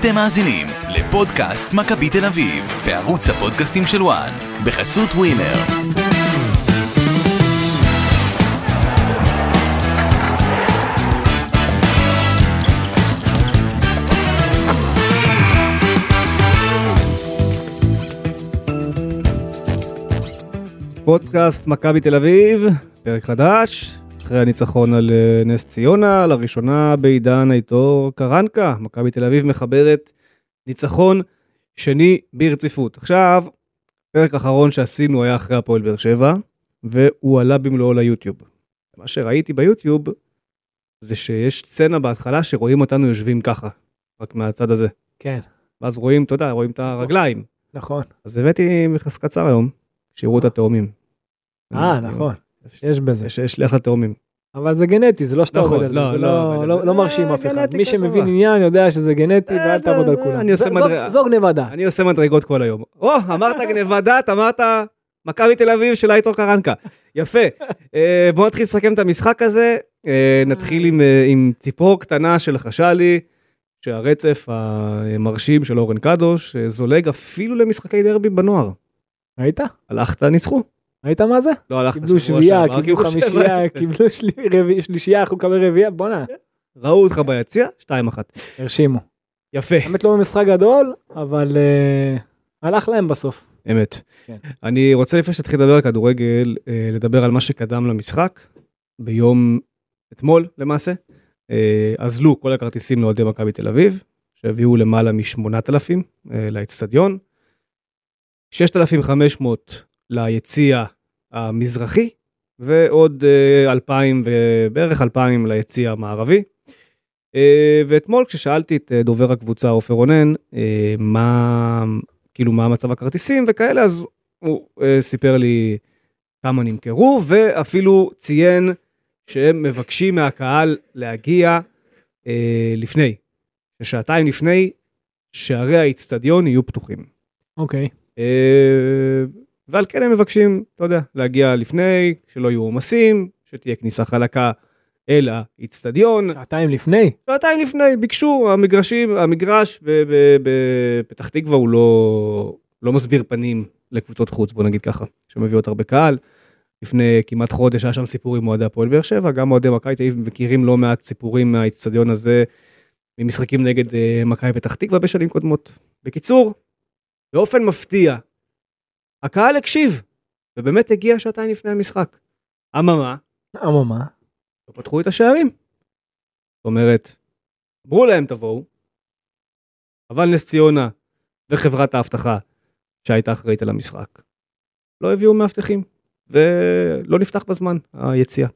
אתם מאזינים לפודקאסט מכבי תל אביב, בערוץ הפודקאסטים של וואן, בחסות ווינר. פודקאסט מכבי תל אביב, פרק חדש, אחרי הניצחון על אה, נס ציונה, לראשונה בעידן היתור קרנקה, מכבי תל אביב מחברת ניצחון שני ברציפות. עכשיו, פרק אחרון שעשינו היה אחרי הפועל באר שבע, והוא עלה במלואו ליוטיוב. מה שראיתי ביוטיוב זה שיש סצנה בהתחלה שרואים אותנו יושבים ככה, רק מהצד הזה. כן, ואז רואים, אתה יודע, רואים את הרגליים. נכון. אז הבאתי מכס קצר היום, שיראו את התאומים. אה, נכון, יש בזה. יש, יש לי אחלה תאומים. אבל זה גנטי, זה לא שאתה נכון, עובד על זה, לא, זה לא לא- לא זה. לא מרשים אה, אף אחד. מי שמבין. עניין יודע שזה גנטי ואל בסדר, תעבוד על אה, כולם. זו- זו גניבה דעת. אני עושה מדרגות כל היום. או, אמרת גניבת דת, אמרת מכבי תל אביב של אייטור קרנקה. יפה. אה, בוא נתחיל לסכם את המשחק הזה. אה, נתחיל עם, אה, עם ציפור קטנה של חשלי, שהרצף המרשים של אורן קדוש אה, זולג אפילו למשחקי דרבי בנוער. ראית? הלכת, ניצחו. ראית מה זה? לא הלכת קיבלו שבוע שביעייה, קיבלו חמישייה. קיבלו שלישייה, אנחנו נקבל רביעייה, בואנה, ראו אותך ביציע, 2-1. הרשימו. יפה. האמת לא במשחק גדול, אבל אה, הלך להם בסוף. אמת. כן. אני רוצה לפני שתתחיל לדבר על כדורגל, אה, לדבר על מה שקדם למשחק, ביום אתמול למעשה. אה, אזלו כל הכרטיסים לאוהדי מכבי תל אביב, שהביאו למעלה מ-8,000 לאצטדיון. 6,500 ליציע המזרחי, ועוד אה, 2,000 ובערך 2,000 ליציע המערבי. אה, ואתמול כששאלתי את אה, דובר הקבוצה עופר רונן, מה, כאילו מה מצב הכרטיסים וכאלה, אז הוא סיפר לי כמה נמכרו, ואפילו ציין שהם מבקשים מהקהל להגיע לפני, ששעתיים לפני שערי האיצטדיון יהיו פתוחים. אוקיי. אה, ועל כן הם מבקשים, אתה יודע, להגיע לפני, שלא יהיו עומסים, שתהיה כניסה חלקה אל האיצטדיון. שעתיים לפני? שעתיים לפני ביקשו המגרשים המגרש בפתח תקווה הוא לא לא מסביר פנים לקבוצות חוץ בוא נגיד ככה שמביאות הרבה קהל. לפני כמעט חודש היה שם סיפור עם אוהדי הפועל באר שבע גם אוהדי מכבי תל אביב מכירים לא מעט סיפורים מהאיצטדיון הזה ממשחקים נגד אה, מכבי פתח תקווה בשנים קודמות. בקיצור באופן מפתיע הקהל הקשיב ובאמת הגיע שעתיים לפני המשחק. אממה אממה. לא פתחו את השערים. זאת אומרת, אמרו להם תבואו, אבל נס ציונה וחברת האבטחה שהייתה אחראית על המשחק, לא הביאו מאבטחים, ולא נפתח בזמן היציאה.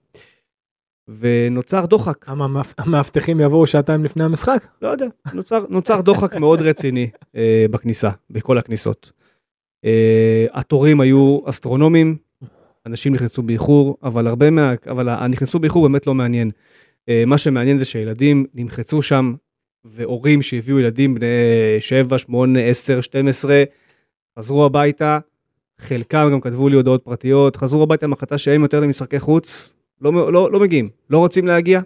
ונוצר דוחק, כמה המאבט- המאבטחים יבואו שעתיים לפני המשחק? לא יודע, נוצר, נוצר דוחק מאוד רציני אה, בכניסה, בכל הכניסות. אה, התורים היו אסטרונומיים, אנשים נכנסו באיחור, אבל הרבה מה... אבל הנכנסו באיחור באמת לא מעניין. אה, מה שמעניין זה שילדים נמחצו שם, והורים שהביאו ילדים בני 7, 8, 10, 12, חזרו הביתה, חלקם גם כתבו לי הודעות פרטיות, חזרו הביתה עם החלטה שהם יותר למשחקי חוץ, לא, לא, לא מגיעים, לא רוצים להגיע,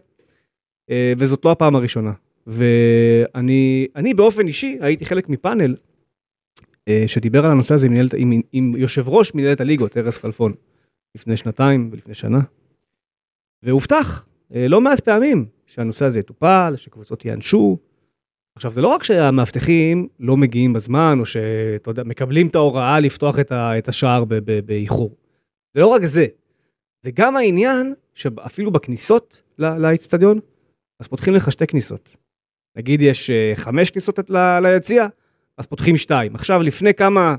אה, וזאת לא הפעם הראשונה. ואני אני באופן אישי הייתי חלק מפאנל שדיבר על הנושא הזה עם, מנהלת, עם, עם יושב ראש מנהלת הליגות, ארז כלפון, לפני שנתיים ולפני שנה. והובטח אה, לא מעט פעמים שהנושא הזה יטופל, שקבוצות ייענשו. עכשיו זה לא רק שהמאבטחים לא מגיעים בזמן, או שאתה יודע, מקבלים את ההוראה לפתוח את, ה, את השער באיחור. זה לא רק זה, זה גם העניין שאפילו בכניסות ל- לאצטדיון, אז פותחים לך שתי כניסות. נגיד יש אה, חמש כניסות ל- ליציע, אז פותחים שתיים. עכשיו לפני כמה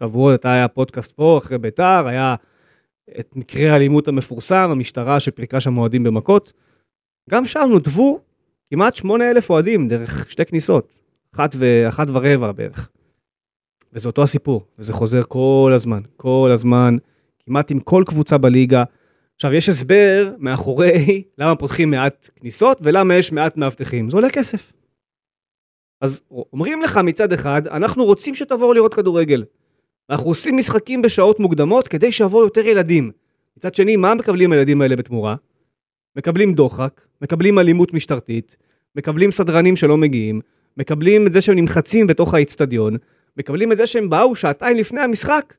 שבועות היה פודקאסט פה אחרי ביתר, היה את מקרה האלימות המפורסם, המשטרה שפירקה שם אוהדים במכות. גם שם נותבו כמעט שמונה אלף אוהדים דרך שתי כניסות, אחת, ו... אחת ורבע בערך. וזה אותו הסיפור, וזה חוזר כל הזמן, כל הזמן, כמעט עם כל קבוצה בליגה. עכשיו יש הסבר מאחורי למה פותחים מעט כניסות ולמה יש מעט מאבטחים, זה עולה כסף. אז אומרים לך מצד אחד, אנחנו רוצים שתבואו לראות כדורגל. אנחנו עושים משחקים בשעות מוקדמות כדי שיבואו יותר ילדים. מצד שני, מה מקבלים הילדים האלה בתמורה? מקבלים דוחק, מקבלים אלימות משטרתית, מקבלים סדרנים שלא מגיעים, מקבלים את זה שהם נמחצים בתוך האיצטדיון, מקבלים את זה שהם באו שעתיים לפני המשחק,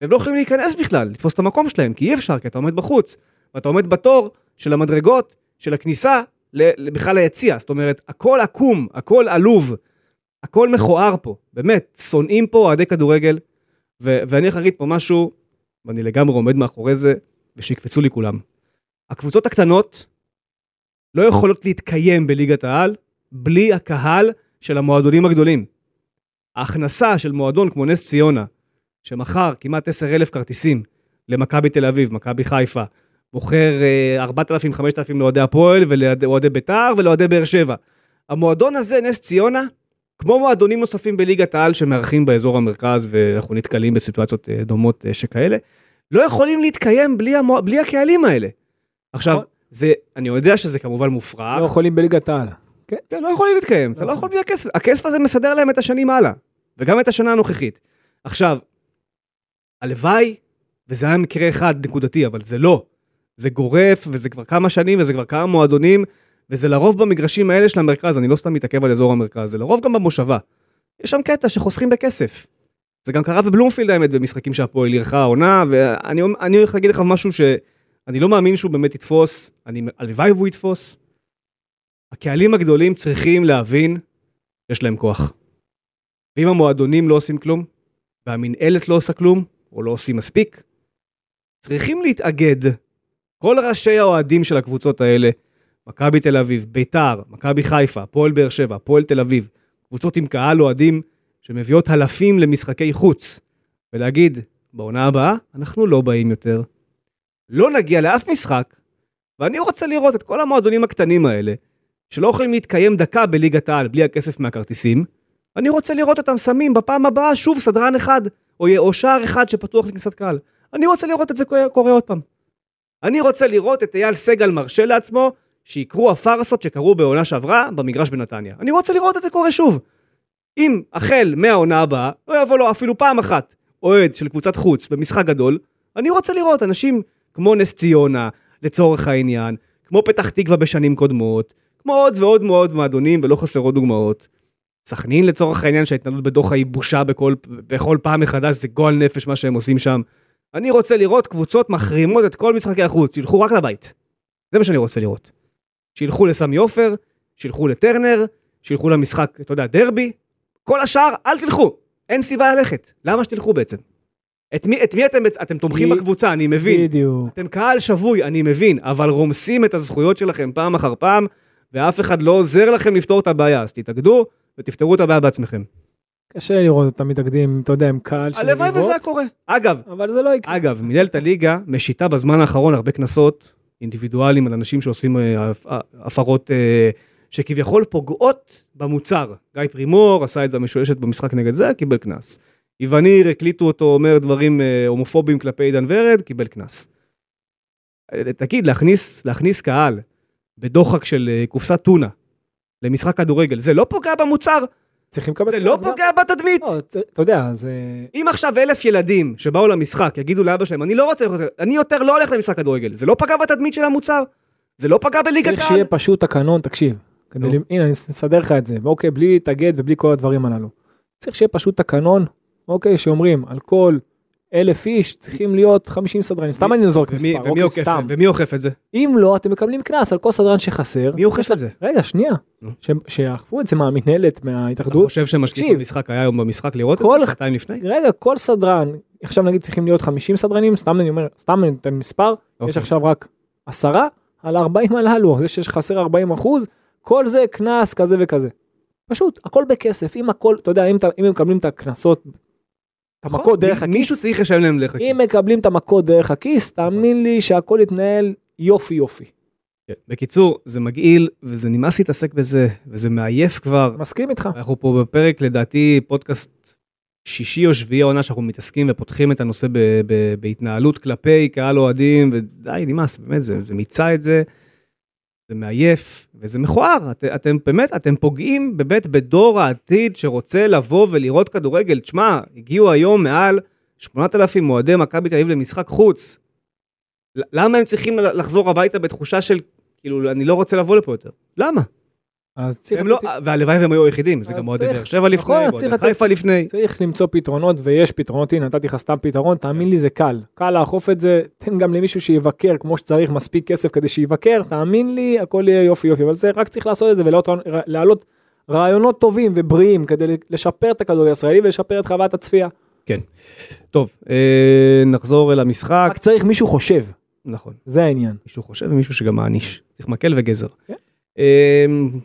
והם לא יכולים להיכנס בכלל, לתפוס את המקום שלהם, כי אי אפשר, כי אתה עומד בחוץ, ואתה עומד בתור של המדרגות, של הכניסה, בכלל ליציע, זאת אומרת, הכל עקום, הכל עלוב, הכל מכוער פה, באמת, שונאים פה אוהדי כדורגל, ו- ואני הולך להגיד פה משהו, ואני לגמרי עומד מאחורי זה, ושיקפצו לי כולם. הקבוצות הקטנות לא יכולות להתקיים בליגת העל בלי הקהל של המועדונים הגדולים. ההכנסה של מועדון כמו נס ציונה, שמכר כמעט 10,000 כרטיסים למכבי תל אביב, מכבי חיפה, מוכר 4,000-5,000 לאוהדי הפועל ולאוהדי בית"ר ולאוהדי באר שבע. המועדון הזה, נס ציונה, כמו מועדונים נוספים בליגת העל שמארחים באזור המרכז ואנחנו נתקלים בסיטואציות אה, דומות אה, שכאלה, לא יכולים להתקיים בלי, המוע... בלי הקהלים האלה. עכשיו, נכון. זה, אני יודע שזה כמובן מופרך, לא יכולים בליגת העל. כן. כן, לא יכולים להתקיים, אתה לא לא יכול בלי הכסף, הכסף הזה מסדר להם את השנים הלאה, וגם את השנה הנוכחית. עכשיו, הלוואי, וזה היה מקרה אחד נקודתי, אבל זה לא. זה גורף, וזה כבר כמה שנים, וזה כבר כמה מועדונים, וזה לרוב במגרשים האלה של המרכז, אני לא סתם מתעכב על אזור המרכז, זה לרוב גם במושבה. יש שם קטע שחוסכים בכסף. זה גם קרה בבלומפילד האמת, במשחקים שהפועל אירחה העונה, ואני אני הולך להגיד לך משהו שאני לא מאמין שהוא באמת יתפוס, אני, הלוואי והוא יתפוס. הקהלים הגדולים צריכים להבין שיש להם כוח. ואם המועדונים לא עושים כלום, והמינהלת לא עושה כלום, או לא עושים מספיק, צריכים להתאגד כל ראשי האוהדים של הקבוצות האלה, מכבי תל אביב, ביתר, מכבי חיפה, הפועל באר שבע, הפועל תל אביב, קבוצות עם קהל אוהדים שמביאות אלפים למשחקי חוץ, ולהגיד, בעונה הבאה אנחנו לא באים יותר. לא נגיע לאף משחק, ואני רוצה לראות את כל המועדונים הקטנים האלה, שלא יכולים להתקיים דקה בליגת העל בלי הכסף מהכרטיסים, אני רוצה לראות אותם שמים בפעם הבאה שוב סדרן אחד, או, או שער אחד שפתוח לכניסת קהל. אני רוצה לראות את זה קורה, עוד פעם. אני רוצה לראות את אייל סגל מרשה לעצמו שיקרו הפארסות שקרו בעונה שעברה במגרש בנתניה. אני רוצה לראות את זה קורה שוב. אם החל מהעונה הבאה, לא יבוא לו אפילו פעם אחת אוהד של קבוצת חוץ במשחק גדול, אני רוצה לראות אנשים כמו נס ציונה, לצורך העניין, כמו פתח תקווה בשנים קודמות, כמו עוד ועוד מאוד מועדונים, ולא חסרות דוגמאות. סכנין לצורך העניין שההתנהלות בדוחה היא בושה בכל, בכל פעם מחדש, זה גועל נפש מה שהם עושים שם. אני רוצה לראות קבוצות מחרימות את כל משחקי החוץ, שילכו רק לבית. זה מה שאני רוצה לראות. שילכו לסמי עופר, שילכו לטרנר, שילכו למשחק, אתה יודע, דרבי, כל השאר, אל תלכו. אין סיבה ללכת. למה שתלכו בעצם? את מי, את מי אתם, אתם תומכים כי- בקבוצה, אני מבין. בדיוק. אתם קהל שבוי, אני מבין, אבל רומסים את הזכויות שלכם פעם אחר פעם, ואף אחד לא עוזר לכם לפתור את הבעיה, אז תתאגדו ותפתרו את הבעיה בעצמכם. קשה לראות אותם מתאגדים, אתה יודע, עם קהל של הלוואי וזה היה קורה. אגב, אבל זה לא יקרה. אגב, מנהלת הליגה משיתה בזמן האחרון הרבה קנסות אינדיבידואליים על אנשים שעושים אה, הפ- הפרות אה, שכביכול פוגעות במוצר. גיא פרימור עשה את זה המשולשת במשחק נגד זה, קיבל קנס. איווניר הקליטו אותו אומר דברים אה, הומופוביים כלפי עידן ורד, קיבל קנס. אה, תגיד, להכניס, להכניס קהל בדוחק של אה, קופסת טונה למשחק כדורגל, זה לא פוגע במוצר, צריכים לקבל... זה לא גם. פוגע בתדמית. לא, אתה יודע, זה... אם עכשיו אלף ילדים שבאו למשחק יגידו לאבא שלהם, אני לא רוצה, לראות- אני יותר לא הולך למשחק כדורגל, זה לא פגע בתדמית של המוצר? זה לא פגע בליגת צריך העל? שיהיה פשוט תקנון, תקשיב. כדי נו. ל- הנה, אני אסדר לך את זה. אוקיי, בלי להתאגד ובלי כל הדברים הללו. צריך שיהיה פשוט תקנון, אוקיי, שאומרים, על כל אלף איש צריכים להיות 50 סדרנים. סתם אני זורק מספר, ומי אוקיי, סתם. ומי אוכף את זה? אם לא, אתם מקבלים קנס על כל סדרן שחסר. מי אוכף את זה? רגע, שנייה. שיאכפו את זה מהמינהלת, אתה מההתאחדות. חושב שמשקיף תקשיב. במשחק היה היום במשחק לראות את זה שנתיים לפני? רגע, כל סדרן, עכשיו נגיד צריכים להיות 50 סדרנים, סתם אני אומר, סתם אני נותן מספר, יש אוקיי. עכשיו רק עשרה על ה-40 הללו, זה שיש חסר 40 אחוז, כל זה קנס כזה וכזה. פשוט, הכל בכסף, אם הכל, אתה יודע, אם, אתה- אם הם מקבלים את הקנסות, את המכות נכון, דרך מי- מישהו הכיס, צריך לשלם להם דרך הכיס. אם מקבלים את המכות דרך הכיס, תאמין לי שהכל יתנהל יופי יופי. כן. בקיצור, זה מגעיל, וזה נמאס להתעסק בזה, וזה מעייף כבר. מסכים איתך. אנחנו פה בפרק, לדעתי, פודקאסט שישי או שביעי העונה שאנחנו מתעסקים ופותחים את הנושא ב- ב- בהתנהלות כלפי קהל אוהדים, ודי, נמאס, באמת, זה, זה מיצה את זה, זה מעייף, וזה מכוער. את, אתם באמת, אתם פוגעים באמת בדור העתיד שרוצה לבוא ולראות כדורגל. תשמע, הגיעו היום מעל 8,000 אוהדי מכבי תל אביב למשחק חוץ. למה הם צריכים לחזור הביתה בתחושה של, כאילו, אני לא רוצה לבוא לפה יותר? למה? אז צריך, לא, והלוואי והם היו היחידים, זה גם אוהדי באר שבע לפני, נכון, אוהדי צריך לתת- חיפה לפני. צריך למצוא פתרונות ויש פתרונות, הנה נתתי לך סתם פתרון, תאמין לי זה קל, קל לאכוף את זה, תן גם למישהו שיבקר כמו שצריך מספיק כסף כדי שיבקר, תאמין לי הכל יהיה יופי יופי, אבל זה רק צריך לעשות את זה ולהעלות רעיונות טובים ובריאים כדי לשפר את הכדורגל הישראלי ולשפר את חוויית הצפייה. טוב, אה, נחזור אל המשחק. רק צריך מישהו חושב, נכון, זה העניין. מישהו חושב ומישהו שגם מעניש. צריך מקל וגזר. כן.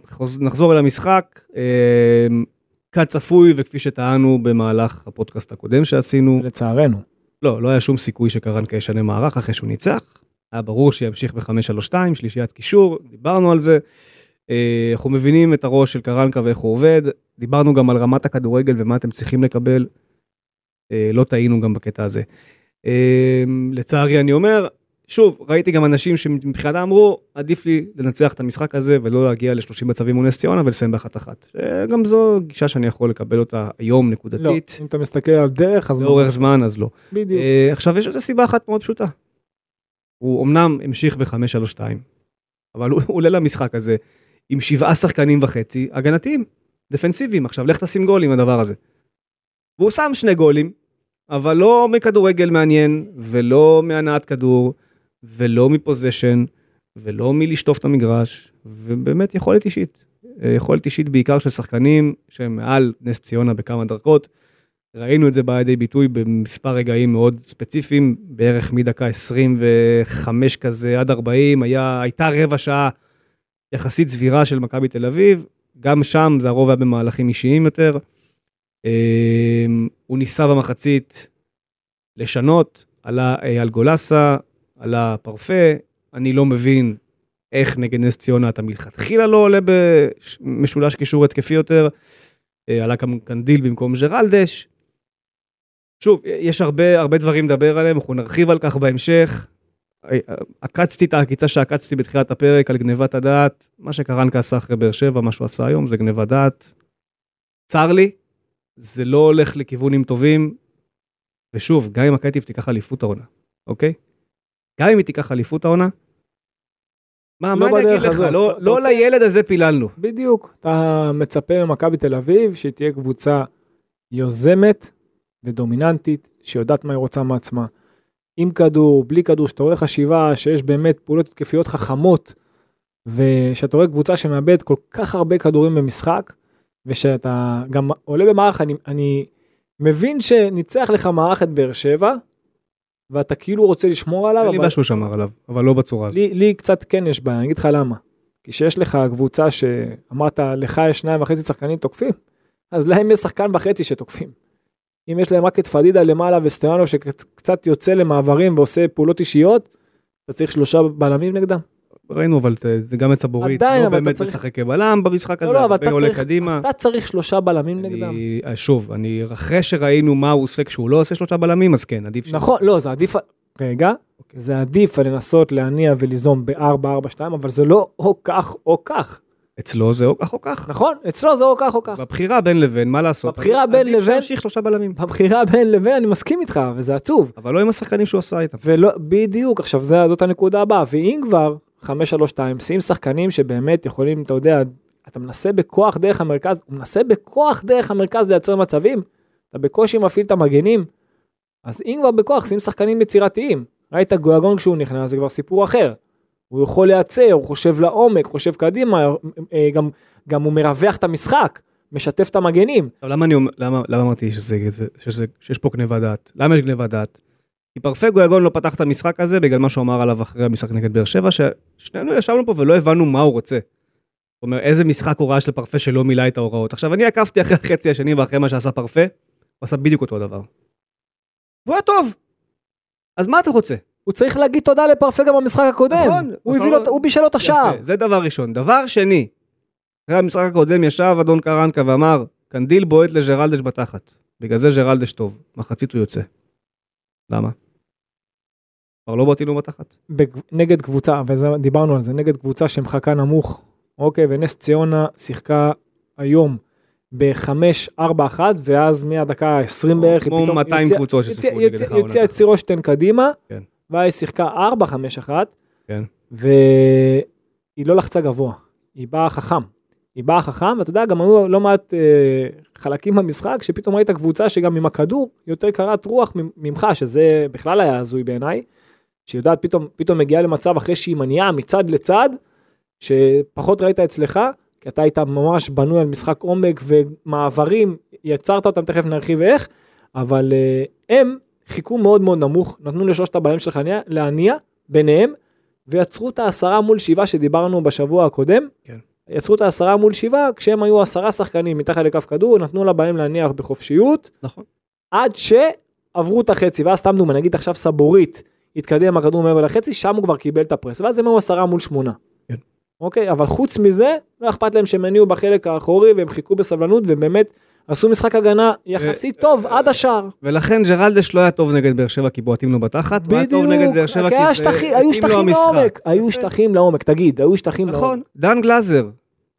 חוז- נחזור אל המשחק. כצפוי וכפי שטענו במהלך הפודקאסט הקודם שעשינו, לצערנו. לא, לא היה שום סיכוי שקרנקה ישנה מערך אחרי שהוא ניצח. היה ברור שימשיך ב-532, שלישיית קישור, דיברנו על זה. אה, אנחנו מבינים את הראש של קרנקה ואיך הוא עובד. דיברנו גם על רמת הכדורגל ומה אתם צריכים לקבל. אה, לא טעינו גם בקטע הזה. אה, לצערי אני אומר, שוב, ראיתי גם אנשים שמבחינתם אמרו, עדיף לי לנצח את המשחק הזה ולא להגיע ל-30 מצבים מול נס ציונה ולסיים באחת אחת. גם זו גישה שאני יכול לקבל אותה היום לא, נקודתית. אם אתה מסתכל על דרך אז לאורך זמן אז לא. בדיוק. אה, עכשיו יש לזה סיבה אחת מאוד פשוטה. הוא אמנם המשיך ב-5-3-2, אבל הוא עולה למשחק הזה עם שבעה שחקנים וחצי הגנתיים, דפנסיביים. עכשיו לך תשים גול עם הדבר הזה. והוא שם שני גולים, אבל לא מכדורגל מעניין, ולא מהנעת כדור, ולא מפוזיישן, ולא מלשטוף את המגרש, ובאמת יכולת אישית. אה, יכולת אישית בעיקר של שחקנים שהם מעל נס ציונה בכמה דרגות. ראינו את זה בא לידי ביטוי במספר רגעים מאוד ספציפיים, בערך מדקה 25 כזה עד 40, היה, הייתה רבע שעה יחסית סבירה של מכבי תל אביב, גם שם זה הרוב היה במהלכים אישיים יותר. אמ, הוא ניסה במחצית לשנות, עלה אייל גולסה, עלה פרפה, אני לא מבין איך נגד נס ציונה אתה מלכתחילה לא עולה במשולש קישור התקפי יותר, אה, עלה גם קנדיל במקום ג'רלדש. שוב, יש הרבה הרבה דברים לדבר עליהם, אנחנו נרחיב על כך בהמשך. אה, עקצתי את העקיצה שעקצתי בתחילת הפרק על גניבת הדעת, מה שקרנקה עשה אחרי באר שבע, מה שהוא עשה היום זה גניבת דעת. צר לי, זה לא הולך לכיוונים טובים, ושוב, גם אם מכבי תיקח אליפות העונה, אוקיי? גם אם היא תיקח אליפות העונה, מה, לא מה אני אגיד לך, הזאת. לא, אתה לא רוצה- לילד הזה פיללנו. בדיוק, אתה מצפה ממכבי תל אביב שהיא תהיה קבוצה יוזמת ודומיננטית, שיודעת מה היא רוצה מעצמה. עם כדור, בלי כדור, שאתה רואה חשיבה, שיש באמת פעולות התקפיות חכמות, ושאתה רואה קבוצה שמאבדת כל כך הרבה כדורים במשחק, ושאתה גם עולה במערך, אני, אני מבין שניצח לך מערך את באר שבע, ואתה כאילו רוצה לשמור עליו, אין לי אבל שהוא שמר עליו, אבל לא בצורה הזאת. לי, לי קצת כן יש בעיה, אני אגיד לך למה. כי שיש לך קבוצה שאמרת, לך יש שניים וחצי שחקנים תוקפים, אז להם יש שחקן וחצי שתוקפים. אם יש להם רק את פדידה למעלה וסטויאנוב שקצת יוצא למעברים ועושה פעולות אישיות, אתה צריך שלושה בלמים נגדם. ראינו אבל זה גם את סבורית, עדיין, לא באמת צריך- משחק כבלם במשחק לא, הזה, לא, הרבה עולה צריך- קדימה. אתה צריך שלושה בלמים נגדם. אני, שוב, אני, אחרי שראינו מה הוא עושה כשהוא לא עושה שלושה בלמים, אז כן, עדיף. נכון, לא, זה עדיף, רגע, זה עדיף לנסות להניע וליזום ב-4-4-2, אבל זה לא או כך או כך. אצלו זה או כך או כך. נכון, אצלו זה או כך או כך. בבחירה בין לבין, מה לעשות? בבחירה בין עדיף לבין- שימשיך שלושה בלמים. בבחירה בין לבין אני מסכים איתך, וזה עצוב. אבל לא עם השחקנים שהוא עשה איתם. ולא, בדיוק, עכשיו זה, זאת הנקודה הבאה, ואם כבר, 5-3-2, שים שחקנים שבאמת יכולים, אתה יודע, אתה מנסה בכוח דרך המרכז, הוא מנסה בכוח דרך המרכז לייצר מצבים, אתה בקושי מפעיל את המגנים, אז אם כבר בכוח, שים שחקנים יצירתיים. ראית גויגון כשהוא נכנס, זה כבר סיפור אחר. הוא יכול לייצר, הוא חושב לעומק, חושב קדימה, אה, גם, גם הוא מרווח את המשחק, משתף את המגנים. למה אני למה, למה אמרתי שזה, שזה, שזה, שיש פה גניבת דעת? למה יש גניבת דעת? כי פרפה גויגון לא פתח את המשחק הזה בגלל מה שהוא אמר עליו אחרי המשחק נגד באר שבע, ששנינו ישבנו פה ולא הבנו מה הוא רוצה. זאת אומרת, איזה משחק הוראה של פרפה שלא מילא את ההוראות. עכשיו, אני עקבתי אחרי החצי השני ואחרי מה שעשה פרפה, הוא עשה בדיוק אותו דבר. והוא היה טוב. אז מה אתה רוצה? הוא צריך להגיד תודה לפרפה גם במשחק הקודם. נכון, הוא, הביא לא- לו, הוא בישל לו את השער. זה דבר ראשון. דבר שני, אחרי המשחק הקודם ישב אדון קרנקה ואמר, קנדיל בועט לג'רלדש בתחת. בגלל זה ג'רלדש טוב. מחצית הוא יוצא. למה? כבר לא בועטים לו בתחת. בג- נגד קבוצה, ודיברנו על זה, נגד קבוצה שמחכה נמוך, אוקיי, ונס ציונה שיחקה היום ב-5-4-1, ואז מהדקה ה-20 בערך, היא כמו פתאום 200 יציאה- קבוצות ששיחקו נגד העונה. יציאה את צירושטיין קדימה, כן. ואז היא שיחקה 4-5-1, כן. והיא לא לחצה גבוה, היא באה חכם. היא באה חכם, ואתה יודע, גם היו לא מעט אה, חלקים במשחק, שפתאום ראית קבוצה שגם עם הכדור יותר קרת רוח ממך, שזה בכלל היה הזוי בעיניי, שיודעת פתאום, פתאום מגיעה למצב אחרי שהיא מניעה מצד לצד, שפחות ראית אצלך, כי אתה היית ממש בנוי על משחק עומק ומעברים, יצרת אותם, תכף נרחיב איך, אבל אה, הם חיכו מאוד מאוד נמוך, נתנו לשלושת הבעלים שלך להניע ביניהם, ויצרו את העשרה מול שבעה שדיברנו בשבוע הקודם. כן. יצרו את העשרה מול שבעה, כשהם היו עשרה שחקנים מתחת לכף כדור, נתנו לבהם להניח בחופשיות. נכון. עד שעברו את החצי, ואז סתם דוגמא, נגיד עכשיו סבורית התקדם הכדור מעבר לחצי, שם הוא כבר קיבל את הפרס, ואז הם היו עשרה מול שמונה. כן. אוקיי, אבל חוץ מזה, לא אכפת להם שהם הניעו בחלק האחורי, והם חיכו בסבלנות, ובאמת עשו משחק הגנה יחסית טוב עד השער. ולכן ג'רלדש לא היה טוב נגד באר שבע כי בועטים לו בתחת, בדיוק, היו שטחים לעומק, היו שטחים לעומק, תגיד, היו שטחים לעומק. נכון, דן גלאזר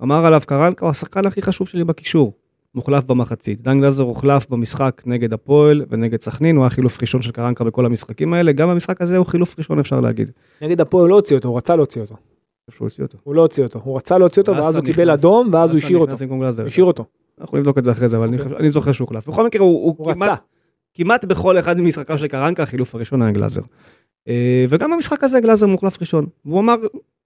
אמר עליו קרנקה הוא השחקן הכי חשוב שלי בקישור. מוחלף במחצית. דן גלאזר הוחלף במשחק נגד הפועל ונגד סכנין, הוא היה חילוף ראשון של קרנקה בכל המשחקים האלה, גם במשחק הזה הוא חילוף ראשון אפשר להגיד. נגד הפועל לא הוציא אותו, הוא רצה להוציא אותו. שהוא הוציא אותו. הוא לא הוציא אותו, הוא רצה להוציא אותו ואז הוא קיבל אדום ואז הוא השאיר אותו. השאיר אותו. אנחנו נבדוק את זה אחרי זה, אבל אוקיי. אני זוכר שהוא הוחלף. בכל מקרה הוא רצה. כמעט בכל אחד ממשחקיו של קרנקה החילוף הראשון היה גלאזר. אה, וגם במשחק הזה גלאזר מוחלף ראשון. והוא אמר,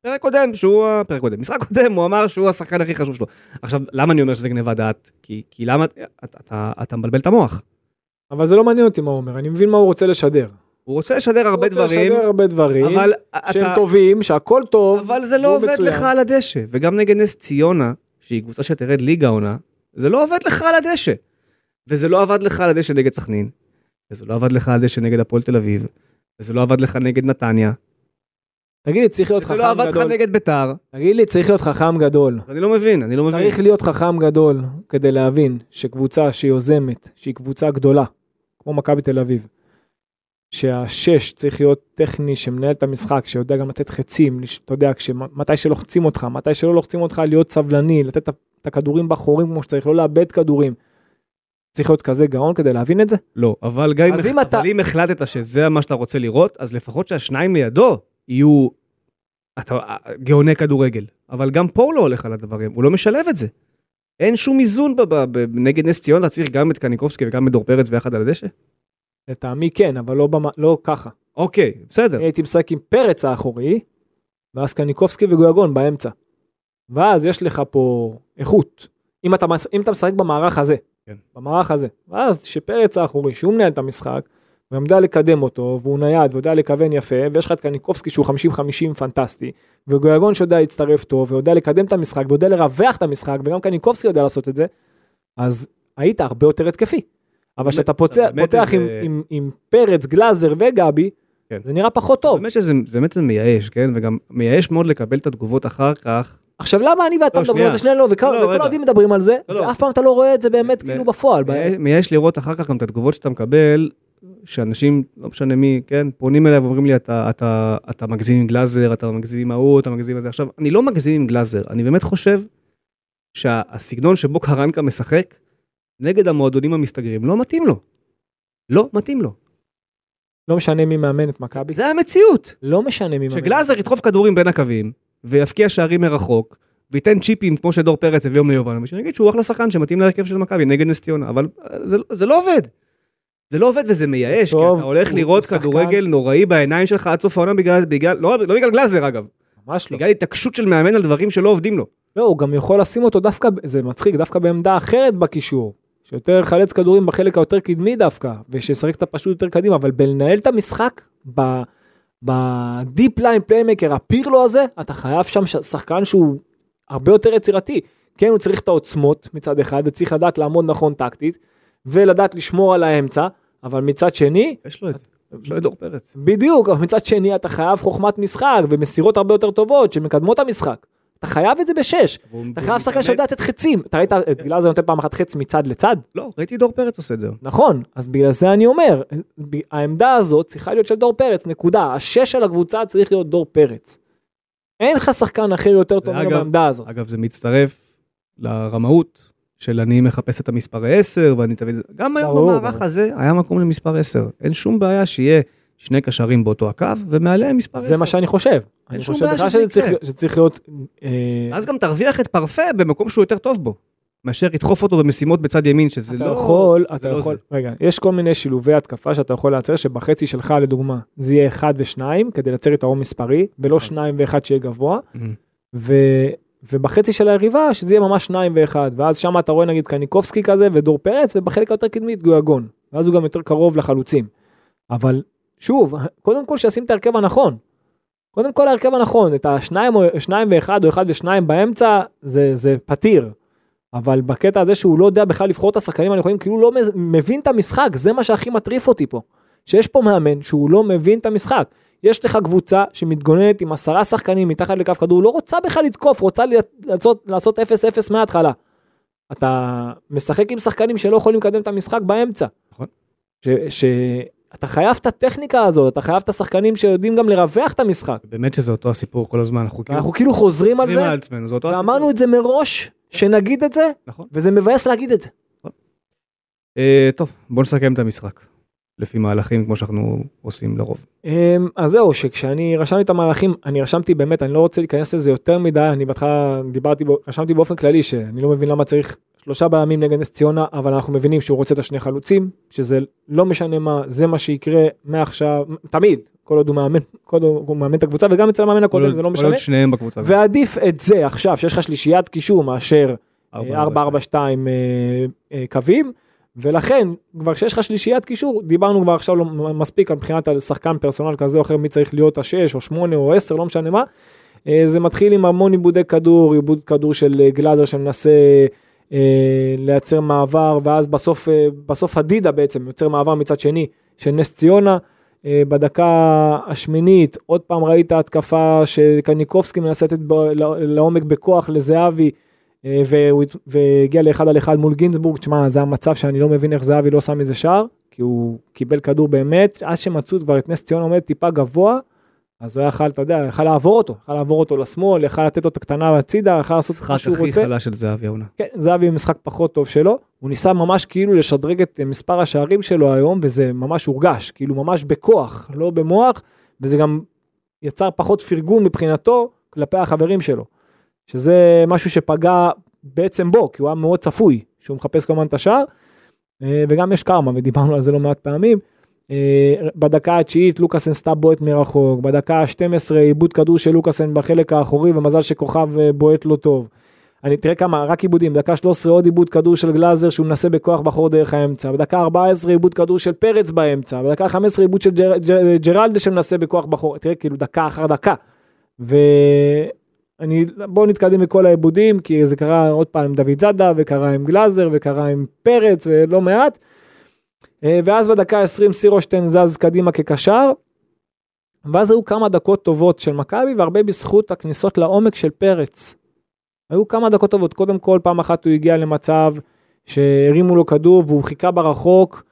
פרק קודם, שהוא, פרק קודם, משחק קודם, הוא אמר שהוא השחקן הכי חשוב שלו. עכשיו, למה אני אומר שזה גניבת דעת? כי, כי למה, אתה, אתה, אתה מבלבל את המוח. אבל זה לא מעניין אותי מה הוא אומר, אני מבין מה הוא רוצה לשדר. הוא רוצה לשדר הרבה דברים, הוא רוצה לשדר הרבה דברים, אבל שהם אתה... טובים, שהכל טוב, אבל זה לא עובד מצוין. לך על הדשא, וגם נגד נס ציונה, שהיא קבוצה שתרד ליגה עונה, זה לא עובד לך על הדשא. וזה לא עבד לך על הדשא נגד סכנין, וזה לא עבד לך על הדשא נגד הפועל תל אביב, וזה לא עבד לך נגד נתניה. תגיד לי, צריך להיות חכם גדול. וזה לא עבד לך נגד ביתר. תגיד לי, צריך להיות חכם גדול. אני לא מבין, אני לא מבין. צריך להיות חכם גדול כדי להבין שקבוצה שיוזמת, שהיא קבוצה גדולה, כמו מכבי תל אביב, שהשש צריך להיות טכני, שמנהל את המשחק, שיודע גם לתת חצים, אתה יודע, מתי שלוחצים אותך, מתי שלא לוחצים אותך, להיות סבלני, לתת את הכדורים בחורים כמו שצריך, לא לאבד כדורים. צריך להיות כזה גאון כדי להבין את זה? לא, אבל גם אם, אם, אתה... אם החלטת שזה מה שאתה רוצה לראות, אז לפחות שהשניים לידו יהיו אתה, גאוני כדורגל. אבל גם פה הוא לא הולך על הדברים, הוא לא משלב את זה. אין שום איזון נגד נס ציונה, אתה צריך גם את קניקובסקי וגם את דור פרץ ביחד על הדשא? לטעמי כן, אבל לא, במ... לא ככה. אוקיי, בסדר. הייתי משחק עם פרץ האחורי, ואז קניקובסקי וגויגון באמצע. ואז יש לך פה איכות. אם אתה, אם אתה משחק במערך הזה, כן. במערך הזה, ואז שפרץ האחורי, שהוא מנהל את המשחק, והוא יודע לקדם אותו, והוא נייד, ויודע לכוון יפה, ויש לך את קניקובסקי שהוא 50-50 פנטסטי, וגויגון שיודע להצטרף טוב, ויודע לקדם את המשחק, ויודע לרווח את המשחק, וגם קניקובסקי יודע לעשות את זה, אז היית הרבה יותר התקפי. אבל כשאתה פותח עם, עם, עם פרץ, גלאזר וגבי, כן. זה נראה פחות טוב. באמת שזה באמת מייאש, כן? וגם מייאש מאוד לקבל את התגובות אחר כך. עכשיו למה אני ואתה לא, מדברים על זה שנינו וכל האוהדים מדברים על זה לא, לא. ואף פעם אתה לא רואה את זה באמת כאילו בפועל. מייאש לראות אחר כך גם את התגובות שאתה מקבל שאנשים, לא משנה מי, כן, פונים אליי ואומרים לי, אתה, אתה, אתה מגזים עם גלאזר, אתה מגזים עם ההוא, אתה מגזים עם זה. עכשיו, אני לא מגזים עם גלאזר, אני באמת חושב שהסגנון שבו קרנקה משחק נגד המועדונים המסתגרים לא מתאים לו. לא מתאים לו. לא משנה מי מאמן את מכבי. זה המציאות. לא משנה מי מאמן. שגלאזר ידחוף כדורים בין הקווים, ויפקיע שערים מרחוק, וייתן צ'יפים כמו שדור פרץ הביא יום ליובל, ושנגיד שהוא אחלה שחקן שמתאים להרכב של מכבי נגד נס ציונה, אבל זה, זה לא עובד. זה לא עובד וזה מייאש, טוב, כי אתה הולך לראות כדורגל נוראי בעיניים שלך עד סוף העונה בגלל, בגלל לא, לא בגלל גלאזר אגב. ממש לא. בגלל התעקשות של מאמן על דברים שלא עובדים לו. לא, הוא גם יכול לשים אותו דווקא, זה מצחיק, דווקא בעמדה אחרת בקישור. שיותר חלץ כדורים בחלק היותר קדמי דווקא, ושישחק את הפשוט יותר קדימה, אבל בלנהל את המשחק, ב deep lying playmaker, הפירלו הזה, אתה חייב שם שחקן שהוא הרבה יותר יצירתי. כן, הוא צריך את העוצמות מצד אחד, וצריך לדעת לעמוד נכון טקטית, ולדעת לשמור על האמצע, אבל מצד שני... יש לו את זה. יש לו את דור פרץ. בדיוק, אבל מצד שני אתה חייב חוכמת משחק ומסירות הרבה יותר טובות שמקדמות המשחק. אתה חייב את זה בשש. אתה חייב שחקן שיודע לתת חצים. אתה ראית את גלאזר נותן פעם אחת חץ מצד לצד? לא, ראיתי דור פרץ עושה את זה. נכון, אז בגלל זה אני אומר, העמדה הזאת צריכה להיות של דור פרץ, נקודה. השש של הקבוצה צריך להיות דור פרץ. אין לך שחקן אחר יותר טוב מהעמדה הזאת. אגב, זה מצטרף לרמאות של אני מחפש את המספר 10 ואני תמיד, גם היום במערך הזה היה מקום למספר 10. אין שום בעיה שיהיה שני קשרים באותו הקו, ומעליהם מספר 10. זה מה שאני חושב. אני חושב בכלל שזה שזה צריך יקרה. להיות-. אה, אז גם תרוויח את פרפה במקום שהוא יותר טוב בו. מאשר לדחוף אותו במשימות בצד ימין, שזה אתה לא... יכול, אתה לא יכול, זה. רגע, יש כל מיני שילובי התקפה שאתה יכול לייצר שבחצי שלך לדוגמה זה יהיה 1 ו-2 כדי לייצר יתרון מספרי ולא נכון. 2 ו-1 שיהיה גבוה. ו... ובחצי של היריבה שזה יהיה ממש 2 ו-1 ואז שם אתה רואה נגיד קניקובסקי כזה ודור פרץ ובחלק היותר קדמי את גויגון ואז הוא גם יותר קרוב לחלוצים. אבל שוב קודם כל שישים את ההרכב הנכון. קודם כל ההרכב הנכון את השניים או שניים ואחד או אחד ושניים באמצע זה זה פתיר. אבל בקטע הזה שהוא לא יודע בכלל לבחור את השחקנים הנכונים כאילו לא מבין את המשחק זה מה שהכי מטריף אותי פה. שיש פה מאמן שהוא לא מבין את המשחק. יש לך קבוצה שמתגוננת עם עשרה שחקנים מתחת לקו כדור, לא רוצה בכלל לתקוף, רוצה לעשות, לעשות 0-0 מההתחלה. אתה משחק עם שחקנים שלא יכולים לקדם את המשחק באמצע. נכון. ש, ש, אתה חייב את הטכניקה הזאת, אתה חייב את השחקנים שיודעים גם לרווח את המשחק. באמת שזה אותו הסיפור כל הזמן, אנחנו כאילו... אנחנו כאילו חוזרים על זה, על עצמנו, זה אותו הסיפור. ואמרנו את זה מראש, שנגיד את זה, נכון. וזה מבאס להגיד את זה. אה, טוב, בוא נסכם את המשחק. לפי מהלכים כמו שאנחנו עושים לרוב. אמ, אז זהו, שכשאני רשמתי את המהלכים, אני רשמתי באמת, אני לא רוצה להיכנס לזה יותר מדי, אני בהתחלה דיברתי, בו- רשמתי באופן כללי שאני לא מבין למה צריך שלושה בימים נגד נס ציונה, אבל אנחנו מבינים שהוא רוצה את השני חלוצים, שזה לא משנה מה, זה מה שיקרה מעכשיו, תמיד, כל עוד הוא מאמן, כל עוד הוא מאמן את הקבוצה, וגם אצל המאמן כל הקודם, זה לא כל משנה. עוד שניהם בקבוצה. ועדיף את זה עכשיו, שיש לך שלישיית קישור מאשר ארבע, 442 קווים, ולכן כבר כשיש לך שלישיית קישור, דיברנו כבר עכשיו לא מספיק על מבחינת שחקן פרסונל כזה או אחר, מי צריך להיות השש או שמונה או עשר, לא משנה מה. אה, זה מתחיל עם המון עיבודי כדור, עיבוד כדור של אה, גלאזר שמנסה אה, לייצר מעבר, ואז בסוף, אה, בסוף הדידה בעצם יוצר מעבר מצד שני של נס ציונה. אה, בדקה השמינית עוד פעם ראית התקפה שקניקובסקי מנסה לתת לעומק בכוח לזהבי. אה, והוא והגיע לאחד על אחד מול גינזבורג, תשמע זה המצב שאני לא מבין איך זהבי לא שם מזה שער, כי הוא קיבל כדור באמת, עד שמצאו כבר את נס ציונה עומד טיפה גבוה, אז הוא היה יכול, אתה יודע, יכול לעבור אותו, יכול לעבור אותו לשמאל, יכול לתת לו את הקטנה הצידה, יכול לעשות מה שהוא הכי רוצה. חלש של זהבי העונה. כן, זהבי משחק פחות טוב שלו, הוא ניסה ממש כאילו לשדרג את מספר השערים שלו היום, וזה ממש הורגש, כאילו ממש בכוח, לא במוח, וזה גם יצר פחות פרגון מבחינתו כלפי החברים שלו, שזה משהו שפגע בעצם בו, כי הוא היה מאוד צפוי, שהוא מחפש כל הזמן את השער, אה, וגם יש קרמה, ודיברנו על זה לא מעט פעמים. אה, בדקה התשיעית לוקאסן סתם בועט מרחוק, בדקה ה-12 עיבוד כדור של לוקאסן בחלק האחורי ומזל שכוכב אה, בועט לא טוב. אני תראה כמה רק עיבודים דקה 13 עוד עיבוד כדור של גלאזר שהוא מנסה בכוח בחור דרך האמצע בדקה 14 עיבוד כדור של פרץ באמצע בדקה 15 עיבוד של ג'ר, ג'ר, ג'רלדה שמנסה בכוח בחור תראה כאילו דקה אחר דקה. ואני בואו נתקדם מכל העיבודים כי זה קרה עוד פעם עם דוד זאדה וקרה עם גלאזר וקרה עם פרץ ולא מעט. אה, ואז בדקה 20 סירושטיין זז קדימה כקשר. ואז היו כמה דקות טובות של מכבי והרבה בזכות הכניסות לעומק של פרץ. היו כמה דקות טובות, קודם כל פעם אחת הוא הגיע למצב שהרימו לו כדור והוא חיכה ברחוק,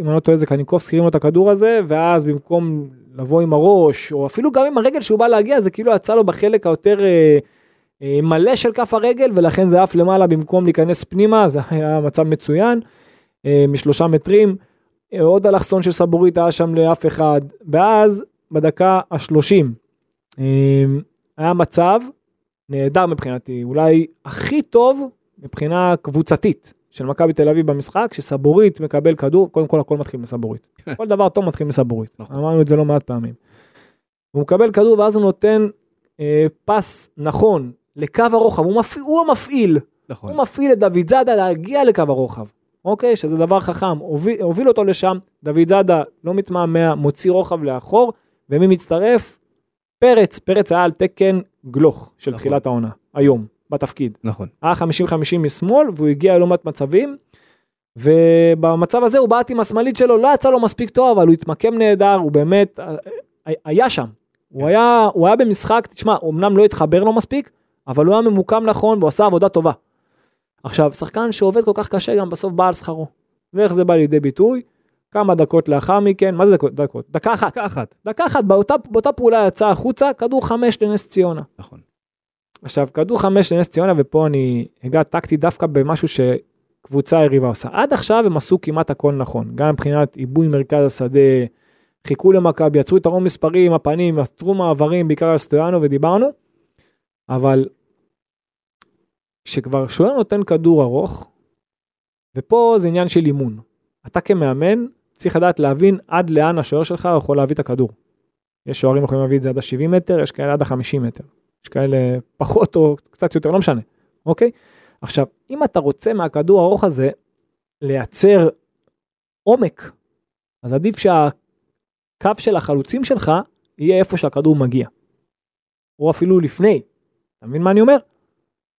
אם אני לא טועה זה קניקובסקי הרים לו את הכדור הזה, ואז במקום לבוא עם הראש, או אפילו גם עם הרגל שהוא בא להגיע, זה כאילו יצא לו בחלק היותר אה, אה, מלא של כף הרגל, ולכן זה עף למעלה במקום להיכנס פנימה, זה היה מצב מצוין, אה, משלושה מטרים. אה, עוד אלכסון של סבורית היה שם לאף אחד, ואז בדקה השלושים אה, היה מצב נהדר מבחינתי, אולי הכי טוב מבחינה קבוצתית של מכבי תל אביב במשחק, שסבורית מקבל כדור, קודם כל הכל מתחיל מסבורית. כל דבר טוב מתחיל מסבורית, נכון. אמרנו את זה לא מעט פעמים. הוא מקבל כדור ואז הוא נותן אה, פס נכון לקו הרוחב, הוא, מפ... הוא המפעיל, נכון. הוא מפעיל את דוד זאדה להגיע לקו הרוחב, אוקיי? שזה דבר חכם, הוביל, הוביל אותו לשם, דוד זאדה לא מתמהמה, מוציא רוחב לאחור, ומי מצטרף? פרץ, פרץ היה על תקן גלוך של נכון. תחילת העונה, היום, בתפקיד. נכון. היה 50-50 משמאל, והוא הגיע ללא מעט מצבים, ובמצב הזה הוא בעט עם השמאלית שלו, לא יצא לו מספיק טוב, אבל הוא התמקם נהדר, הוא באמת אה, אה, היה שם. הוא היה, הוא היה במשחק, תשמע, אמנם לא התחבר לו מספיק, אבל הוא היה ממוקם נכון והוא עשה עבודה טובה. עכשיו, שחקן שעובד כל כך קשה גם בסוף בא על שכרו. ואיך זה בא לידי ביטוי? כמה דקות לאחר מכן, מה זה דקות? דקות? דקה אחת. דקה אחת. דקה אחת, באותה, באותה פעולה יצא החוצה, כדור חמש לנס ציונה. נכון. עכשיו, כדור חמש לנס ציונה, ופה אני אגע טקטי דווקא במשהו שקבוצה יריבה עושה. עד עכשיו הם עשו כמעט הכל נכון, גם מבחינת עיבוי מרכז השדה, חיכו למכבי, יצרו יתרון מספרי עם הפנים, יצרו מעברים, בעיקר על סטויאנו ודיברנו, אבל כשכבר שוער נותן כדור ארוך, ופה זה עניין של אימון. אתה כמאמן צריך לדעת להבין עד לאן השוער שלך יכול להביא את הכדור. יש שוערים יכולים להביא את זה עד ה-70 מטר, יש כאלה עד ה-50 מטר. יש כאלה פחות או קצת יותר, לא משנה, אוקיי? עכשיו, אם אתה רוצה מהכדור הארוך הזה לייצר עומק, אז עדיף שהקו של החלוצים שלך יהיה איפה שהכדור מגיע. או אפילו לפני. אתה מבין מה אני אומר?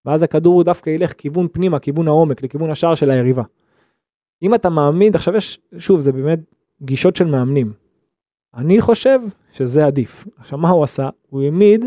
ואז הכדור דווקא ילך כיוון פנימה, כיוון העומק, לכיוון השער של היריבה. אם אתה מעמיד, עכשיו יש, שוב, זה באמת גישות של מאמנים. אני חושב שזה עדיף. עכשיו, מה הוא עשה? הוא העמיד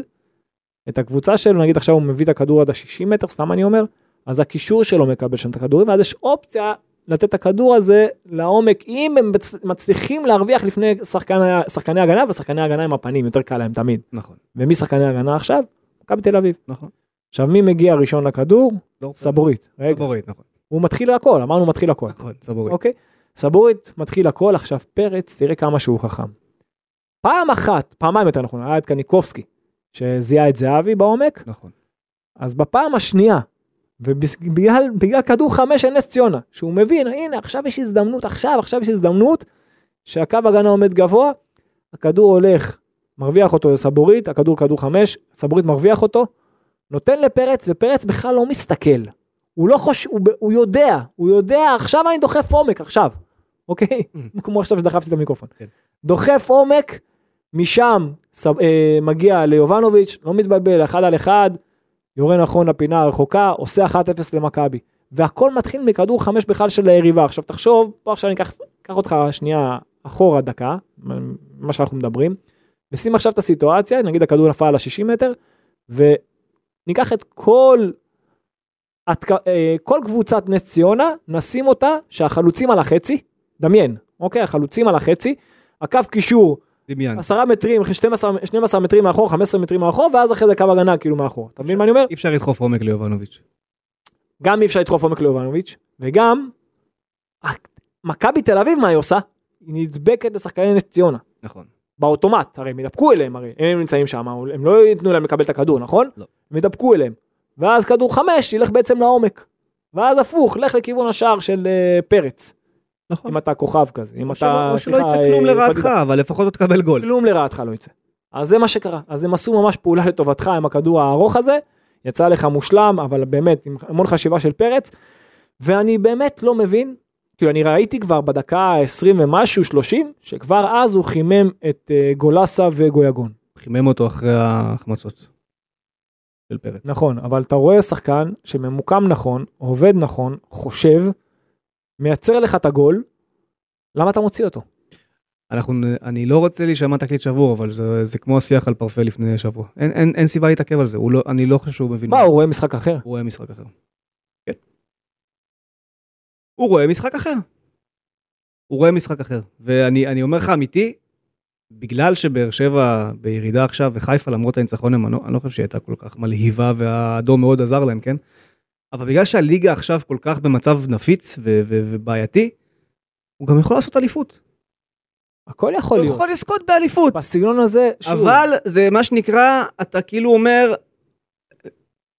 את הקבוצה שלו, נגיד עכשיו הוא מביא את הכדור עד ה-60 מטר, סתם אני אומר, אז הקישור שלו מקבל שם את הכדורים, ואז יש אופציה לתת את הכדור הזה לעומק, אם הם מצליחים להרוויח לפני שחקני, שחקני הגנה, ושחקני הגנה עם הפנים, יותר קל להם תמיד. נכון, ומי שחקני הגנה עכשיו? מכבי תל אביב. נכון. עכשיו, מי מגיע ראשון לכדור? סבורית. רגע, סבורית, נכון. הוא מתחיל הכל, אמרנו מתחיל הכל. נכון, סבורית. אוקיי? סבורית מתחיל הכל, עכשיו פרץ, תראה כמה שהוא חכם. פעם אחת, פעמיים יותר נכון, היה את קניקובסקי, שזיהה את זהבי בעומק, נכון. אז בפעם השנייה, ובגלל בגלל כדור חמש של נס ציונה, שהוא מבין, הנה עכשיו יש הזדמנות, עכשיו, עכשיו יש הזדמנות, שהקו הגנה עומד גבוה, הכדור הולך, מרוויח אותו לסבורית, הכדור כדור חמש, סבורית מרוויח אותו, נותן לפרץ, ופרץ בכלל לא מסתכל. הוא לא חושב, הוא, הוא יודע, הוא יודע, עכשיו אני דוחף עומק, עכשיו, אוקיי? Mm. כמו עכשיו שדחפתי את המיקרופון. כן. דוחף עומק, משם סב, אה, מגיע ליובנוביץ', לא מתבלבל, אחד על אחד, יורה נכון לפינה הרחוקה, עושה 1-0 למכבי. והכל מתחיל מכדור חמש בכלל של היריבה. עכשיו תחשוב, פה עכשיו אני אקח אותך שנייה אחורה דקה, מה שאנחנו מדברים, ושים עכשיו את הסיטואציה, נגיד הכדור נפל על ה-60 מטר, וניקח את כל, את, אה, כל קבוצת נס ציונה, נשים אותה שהחלוצים על החצי, דמיין, אוקיי? החלוצים על החצי, הקו קישור דמיין. 10 מטרים, 12, 12 מטרים מאחור, 15 מטרים מאחור, ואז אחרי זה קו הגנה כאילו מאחור. אתה מבין מה אני אומר? אי אפשר לדחוף עומק ליובנוביץ'. גם אי אפשר לדחוף עומק ליובנוביץ', וגם, מכבי תל אביב, מה היא עושה? היא נדבקת לשחקני נס ציונה. נכון. באוטומט, הרי הם ידבקו אליהם, הרי הם נמצאים שם, הם לא ייתנו להם לקבל את הכדור, נכון? לא. הם ידבקו אליהם. ואז כדור חמש ילך בעצם לעומק. ואז הפוך, לך לכיוון השער של uh, פרץ. נכון. אם אתה כוכב כזה, אם אתה... או שלא יצא כלום אה, לרעתך. אבל לפחות לא תקבל גול. כלום לרעתך לא יצא. אז זה מה שקרה. אז הם עשו ממש פעולה לטובתך עם הכדור הארוך הזה, יצא לך מושלם, אבל באמת עם המון חשיבה של פרץ, ואני באמת לא מבין, כאילו אני ראיתי כבר בדקה ה-20 ומשהו, 30, שכבר אז הוא חימם את אה, גולסה וגויגון. חימם אותו אחרי ההחמצות. של פרץ. נכון, אבל אתה רואה שחקן שממוקם נכון, עובד נכון, חושב, מייצר לך את הגול, למה אתה מוציא אותו? אנחנו, אני לא רוצה להישמע תקליט שבור, אבל זה, זה כמו השיח על פרפה לפני שבוע. אין, אין, אין סיבה להתעכב על זה, לא, אני לא חושב שהוא מבין. מה, הוא רואה משחק אחר? הוא רואה משחק אחר. כן. הוא רואה משחק אחר. הוא רואה משחק אחר. ואני אני אומר לך אמיתי, בגלל שבאר שבע בירידה עכשיו וחיפה למרות הניצחון לא- אני לא חושב שהיא הייתה כל כך מלהיבה והאדום מאוד עזר להם, כן? אבל בגלל שהליגה עכשיו כל כך במצב נפיץ ו- ו- ובעייתי, הוא גם יכול לעשות אליפות. הכל יכול הוא להיות. יכול לזכות באליפות. בסגנון הזה, שוב, אבל זה מה שנקרא, אתה כאילו אומר,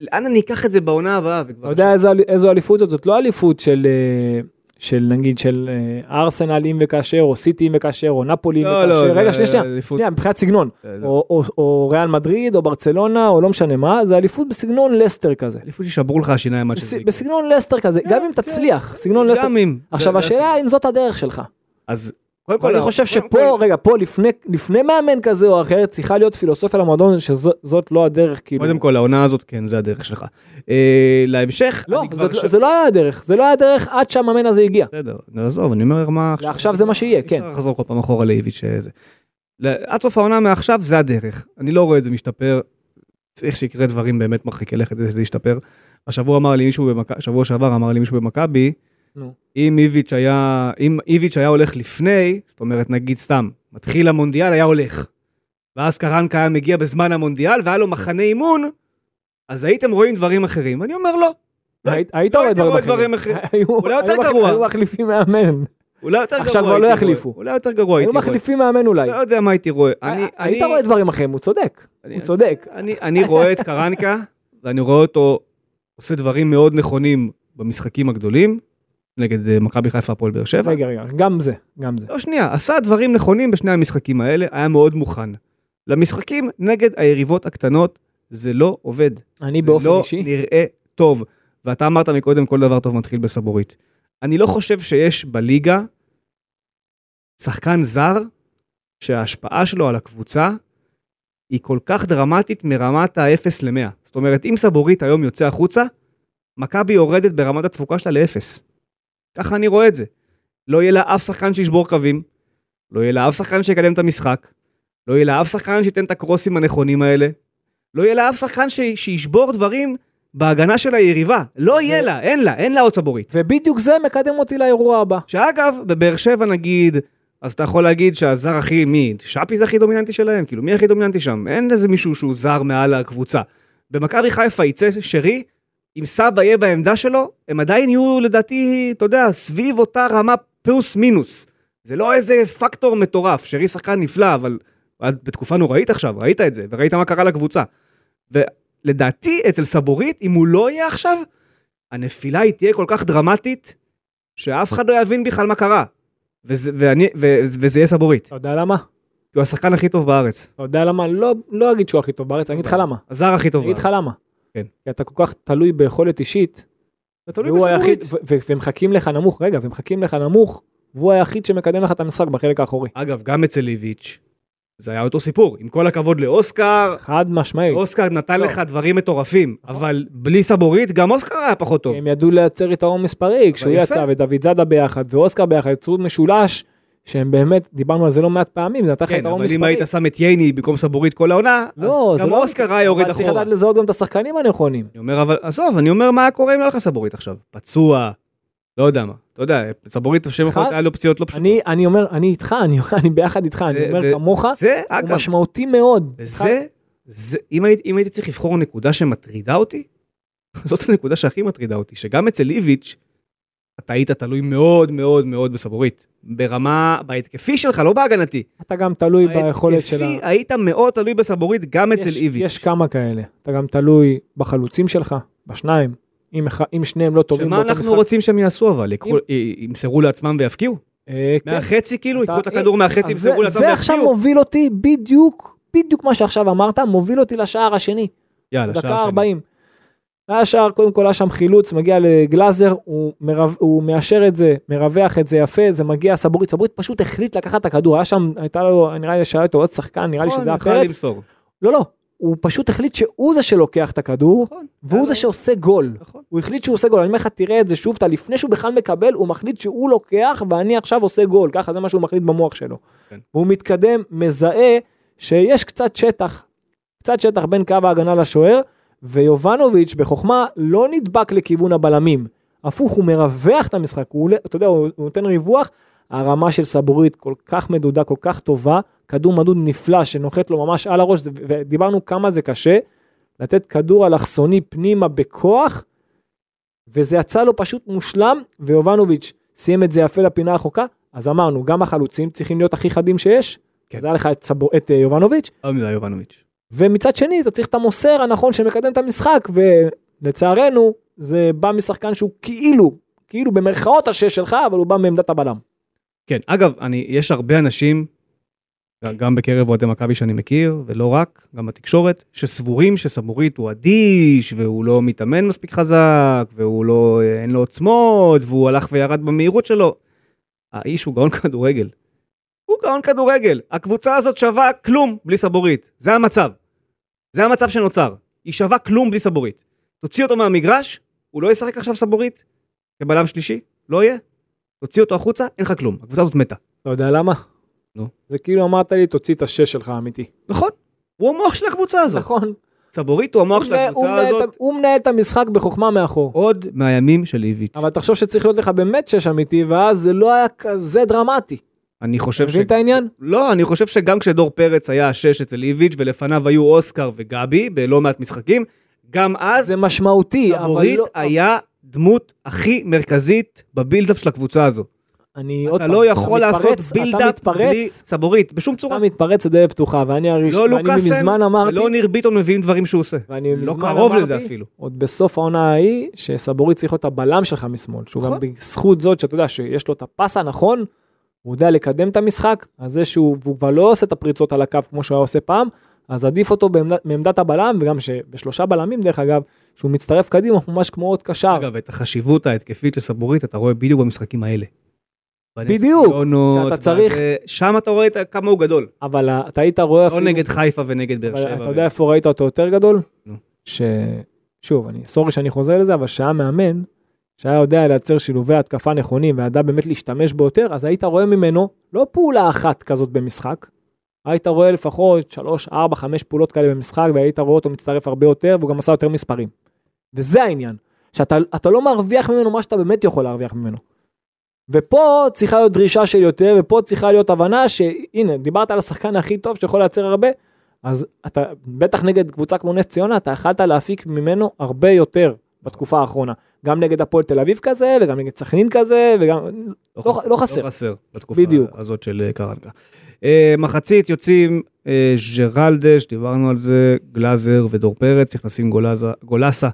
לאן אני אקח את זה בעונה הבאה? אתה יודע איזו אליפות זאת? זאת לא אליפות של, אה, של נגיד של אה, ארסנל אם וכאשר, או סיטי אם וכאשר, או נפולי אם לא, וכאשר. לא, רגע, שנייה, שנייה, שנייה, מבחינת סגנון. זה לא- או, או, או ריאל מדריד, או ברצלונה, או לא משנה מה, זה אליפות בסגנון לסטר כזה. אליפות ששברו לך השיניים עד שזה יקרה. בסגנון לסטר כזה, כן, גם אם כן. תצליח, סגנון לסטר. גם אם. עכשיו השאלה. אם זאת הדרך שלך. אז קודם כל, אני חושב קודם שפה, כל- רגע, פה לפני, מאמן כזה או אחר, צריכה להיות פילוסופיה למועדון שזאת לא הדרך, כאילו. קודם כל העונה הזאת כן זה הדרך שלך. אה, להמשך. לא, ש- זה לא היה הדרך, זה לא היה הדרך עד שהמאמן הזה הגיע. בסדר, עזוב, אני אומר מה ועכשיו זה מה שיהיה, כן. אפשר לחזור כל פעם אחורה לאיביץ' שזה. ל- עד סוף העונה מעכשיו זה הדרך. אני לא רואה את זה משתפר. צריך שיקרה דברים באמת מרחיקי לכת כדי שזה ישתפר. השבוע אמר לי מישהו, במכ... שבוע שעבר אמר לי מישהו במכבי, נו. אם איביץ' היה, אם איביץ' היה הולך לפני, זאת אומרת נגיד סתם, מתחיל המונדיאל היה הולך. ואז קרנקה היה מגיע בזמן המונדיאל והיה לו מחנה אימון, אז הייתם רואים דברים אחרים. אני אומר לא. היית- היית לא רואה דברים אחרים. היו- אולי יותר היו גרוע. היו מחליפים מאמן. אולי יותר גרוע עכשיו כבר לא יחליפו. אולי יותר גרוע היו הייתי רואה. מחליפים מאמן אולי. לא יודע מה הייתי רואה. אה, היית רואה דברים אחרים, הוא צודק. הוא צודק. אני רואה את קרנקה, ואני רואה אותו עושה דברים מאוד נכונים במשחקים הגדולים, נגד אה, מכבי חיפה הפועל באר שבע. רגע, רגע, גם זה, גם זה. לא, שנייה, עשה דברים נכונים בשני המשחקים האלה, היה מאוד מוכן. למשחקים נגד היריבות הקטנות, זה לא עובד. אני זה באופן לא אישי, נראה טוב. ואתה אמרת מקודם, כל דבר טוב מתחיל בסבורית. אני לא חושב שיש בליגה שחקן זר שההשפעה שלו על הקבוצה היא כל כך דרמטית מרמת ה-0 ל-100. זאת אומרת, אם סבורית היום יוצא החוצה, מכבי יורדת ברמת התפוקה שלה ל-0. ככה אני רואה את זה. לא יהיה לה אף שחקן שישבור קווים, לא יהיה לה אף שחקן שיקדם את המשחק, לא יהיה לה אף שחקן שייתן את הקרוסים הנכונים האלה, לא יהיה לה אף שחקן ש... שישבור דברים בהגנה של היריבה. לא יהיה לה, אין לה, אין לה עוד סבורית. ובדיוק זה מקדם אותי לאירוע הבא. שאגב, בבאר שבע נגיד, אז אתה יכול להגיד שהזר הכי, מי? שפי זה הכי דומיננטי שלהם? כאילו, מי הכי דומיננטי שם? אין איזה מישהו שהוא זר מעל הקבוצה. במכבי חיפה יצא שרי, אם סבא יהיה בעמדה שלו, הם עדיין יהיו לדעתי, אתה יודע, סביב אותה רמה פלוס מינוס. זה לא איזה פקטור מטורף, שרי שחקן נפלא, אבל בתקופה נוראית עכשיו, ראית את זה, וראית מה קרה לקבוצה. ולדעתי, אצל סבורית, אם הוא לא יהיה עכשיו, הנפילה היא תהיה כל כך דרמטית, שאף אחד לא יבין בכלל מה קרה. וזה, ואני, ו, וזה יהיה סבורית, אתה יודע למה? כי הוא השחקן הכי טוב בארץ. אתה יודע למה? לא, לא אגיד שהוא הכי טוב בארץ, אני אגיד לך למה. הזר הכי טוב אני אגיד בארץ. לך למה. כן. כי אתה כל כך תלוי ביכולת אישית, אתה תלוי ו- ומחכים לך נמוך, רגע, ומחכים לך נמוך, והוא היחיד שמקדם לך את המשחק בחלק האחורי. אגב, גם אצל איביץ', זה היה אותו סיפור. עם כל הכבוד לאוסקר, חד משמעית. אוסקר נתן לא. לך דברים מטורפים, נכון. אבל בלי סבורית, גם אוסקר היה פחות טוב. הם ידעו לייצר יתרון מספרי, כשהוא יפה. יצא ודוד זאדה ביחד ואוסקר ביחד יצרו משולש שהם באמת, דיברנו על זה לא מעט פעמים, זה נתן לך כן, יתרון אבל מספרי. אם היית שם את ייני במקום סבורית כל העונה, לא, אז זה גם לא... אוסקר היה יורד אבל צריך אחורה. לדעת לזהות גם את השחקנים הנכונים. אני אומר, אבל עזוב, אני אומר מה קורה אם לא לך סבורית עכשיו. פצוע, לא יודע מה. אתה יודע, סבורית השם יכול היה לו פציעות לא פשוטות. אני, אני אומר, אני איתך, אני, אני ביחד איתך, אני אומר כמוך, זה, הוא אגב, משמעותי מאוד. וזה, זה, אם, הייתי, אם הייתי צריך לבחור נקודה שמטרידה אותי, זאת הנקודה שהכי מטרידה אותי, שגם אצל איביץ', אתה היית תלוי מאוד מאוד מאוד בסבורית. ברמה, בהתקפי שלך, לא בהגנתי. אתה גם תלוי ביכולת של ה... בהתקפי היית מאוד תלוי בסבורית גם אצל יש, איביץ'. יש כמה כאלה. אתה גם תלוי בחלוצים שלך, בשניים. אם, אם שניהם לא טובים שמה באותו אנחנו משחק. רוצים שהם יעשו אבל? יקחו- י- ימסרו לעצמם ויפקיעו? אה, כן. מהחצי כאילו? אתה- ייקחו את הכדור מהחצי, אז ימסרו לעצמם זה עכשיו ויפקיעו? מוביל אותי בדיוק, בדיוק מה שעכשיו אמרת, מוביל אותי לשער השני. יאללה, דקה שער שני. 40. היה שער, קודם כל היה שם חילוץ, מגיע לגלאזר, הוא, מרו, הוא מאשר את זה, מרווח את זה יפה, זה מגיע סבורית, סבורית פשוט החליט לקחת את הכדור, היה שם, הייתה לו, נראה לי שהיה איתו עוד שחקן, נראה לי נכון, שזה היה פרץ, למסור. לא לא, הוא פשוט החליט שהוא זה שלוקח את הכדור, נכון, והוא זה שעושה גול. נכון. הוא החליט שהוא עושה גול, אני אומר לך, תראה את זה שוב, אתה לפני שהוא בכלל מקבל, הוא מחליט שהוא לוקח ואני עכשיו עושה גול, ככה זה מה שהוא מחליט במוח שלו. כן. והוא מתקדם, מזהה שיש קצת שטח, קצת שטח בין קו ההגנה לשוער, ויובנוביץ' בחוכמה לא נדבק לכיוון הבלמים. הפוך, הוא מרווח את המשחק, הוא, אתה יודע, הוא, הוא נותן ריווח, הרמה של סבורית כל כך מדודה, כל כך טובה, כדור מדוד נפלא שנוחת לו ממש על הראש, זה- ודיברנו כמה זה קשה, לתת כדור אלכסוני פנימה בכוח, וזה יצא לו פשוט מושלם, ויובנוביץ' סיים את זה יפה לפינה הרחוקה, אז אמרנו, גם החלוצים צריכים להיות הכי חדים שיש, כן. אז היה לך את, סבו, את אה, יובנוביץ', מדי יובנוביץ'. ומצד שני אתה צריך את המוסר הנכון שמקדם את המשחק, ולצערנו זה בא משחקן שהוא כאילו, כאילו במרכאות השש שלך, אבל הוא בא מעמדת הבלם. כן, אגב, אני, יש הרבה אנשים, גם בקרב אוהדי מכבי שאני מכיר, ולא רק, גם בתקשורת, שסבורים שסבורית הוא אדיש, והוא לא מתאמן מספיק חזק, והוא לא, אין לו עוצמות, והוא הלך וירד במהירות שלו. האיש הוא גאון כדורגל. הוא גאון כדורגל. הקבוצה הזאת שווה כלום בלי סבורית. זה המצב. זה המצב שנוצר. היא שווה כלום בלי סבורית. תוציא אותו מהמגרש, הוא לא ישחק עכשיו סבורית, כבלם שלישי, לא יהיה. תוציא אותו החוצה, אין לך כלום. הקבוצה הזאת מתה. אתה יודע למה? נו. זה כאילו אמרת לי, תוציא את השש שלך האמיתי. נכון. הוא המוח של הקבוצה הזאת. נכון. סבורית הוא המוח של הקבוצה הזאת הוא מנהל את המשחק בחוכמה מאחור. עוד מהימים של איביץ'. אבל תחשוב שצריך להיות לך באמת שש אמיתי, ואז זה לא היה כזה דרמטי. אני אתה חושב ש... מבין את העניין? לא, אני חושב שגם כשדור פרץ היה השש אצל איביץ' ולפניו היו אוסקר וגבי בלא מעט משחקים, גם אז זה משמעותי, אבל לא... היה דמות הכי מרכזית בבילדאפ של הקבוצה הזו. אני עוד אתה פעם, לא יכול אתה לעשות מתפרץ, בילדאפ אתה בלי סבורית, בשום צורה. אתה מתפרץ לדלת פתוחה, ואני הראשון, לא ואני מזמן אמרתי, ולא ניר ביטון מביאים דברים שהוא עושה. ואני לא קרוב אמרתי, לזה אפילו. עוד בסוף העונה ההיא, שסבורית צריך להיות הבלם שלך משמאל, שהוא גם נכון. בזכות זאת שאתה יודע שיש לו את הפס הנכון, הוא יודע לקדם את המשחק, אז זה שהוא כבר לא עושה את הפריצות על הקו כמו שהוא היה עושה פעם, אז עדיף אותו בעמדת, מעמדת הבלם, וגם שבשלושה בלמים דרך אגב, שהוא מצטרף קדימה ממש כמו עוד קשר. אגב, את החשיבות ההתקפית של סבורית אתה רואה בדיוק במשחקים האלה. בדיוק, ציונות, שאתה צריך- שם אתה רואה כמה הוא גדול. אבל אתה היית רואה לא אפילו, נגד חיפה ונגד באר שבע. אתה יודע איפה ראית אותו יותר גדול? נו. ש... שוב, אני סורי שאני חוזר לזה, אבל שהיה מאמן, שהיה יודע לייצר שילובי התקפה נכונים וידע באמת להשתמש בו יותר, אז היית רואה ממנו לא פעולה אחת כזאת במשחק, היית רואה לפחות 3, 4, 5 פעולות כאלה במשחק, והיית רואה אותו מצטרף הרבה יותר, והוא גם עשה יותר מספרים. וזה העניין, שאתה אתה לא מרוויח ממנו מה שאתה באמת יכול להרוויח ממנו. ופה צריכה להיות דרישה של יותר, ופה צריכה להיות הבנה שהנה, דיברת על השחקן הכי טוב שיכול לייצר הרבה, אז אתה, בטח נגד קבוצה כמו נס ציונה, אתה יכלת להפיק ממנו הרבה יותר בתקופה האחרונה. גם נגד הפועל תל אביב כזה, וגם נגד סכנין כזה, וגם... לא- לא חסר. לא חסר בתקופה בדיוק. הזאת של אה, קרנקה. אה, מחצית יוצאים אה, ז'רלדש, דיברנו על זה, גלאזר ודור פרץ, נכנסים גולאזה, גולאסה,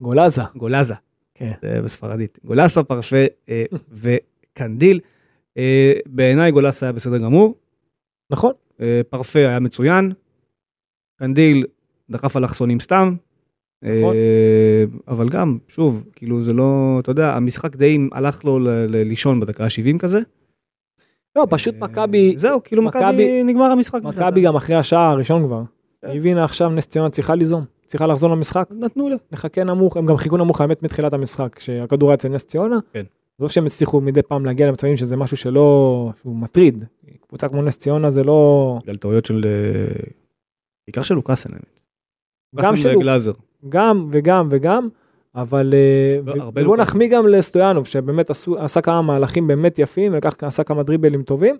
גולאזה. גולאזה, כן. זה בספרדית, גולאסה, פרפה אה, וקנדיל. אה, בעיניי גולאסה היה בסדר גמור, נכון? אה, פרפה היה מצוין, קנדיל דחף אלכסונים סתם. נכון. אה, אבל גם, שוב, כאילו זה לא, אתה יודע, המשחק די הלך לו לישון בדקה ה-70 כזה. לא, פשוט אה, מכבי, זהו, כאילו מכבי נגמר המשחק. מכבי גם אחרי השעה הראשון כבר. כן. היא הבינה עכשיו נס ציונה צריכה ליזום, צריכה לחזור למשחק. נתנו לה. נחכה נמוך, הם גם חיכו נמוך האמת מתחילת המשחק, כשהכדור היה אצל נס ציונה. כן. עזוב שהם הצליחו מדי פעם להגיע למצבים שזה משהו שלא, שהוא מטריד. קבוצה כמו נס ציונה זה לא, בגלל טעויות של... אה, בעיקר של לוקאסן, האמת. גם לוקאסן של וגלאזר. גם וגם וגם, אבל אה, לא, ובוא לוקאסן. נחמיא גם לסטויאנוב, שבאמת עשו, עשה כמה מהלכים באמת יפים, ולקח, עשה כמה דריבלים טובים,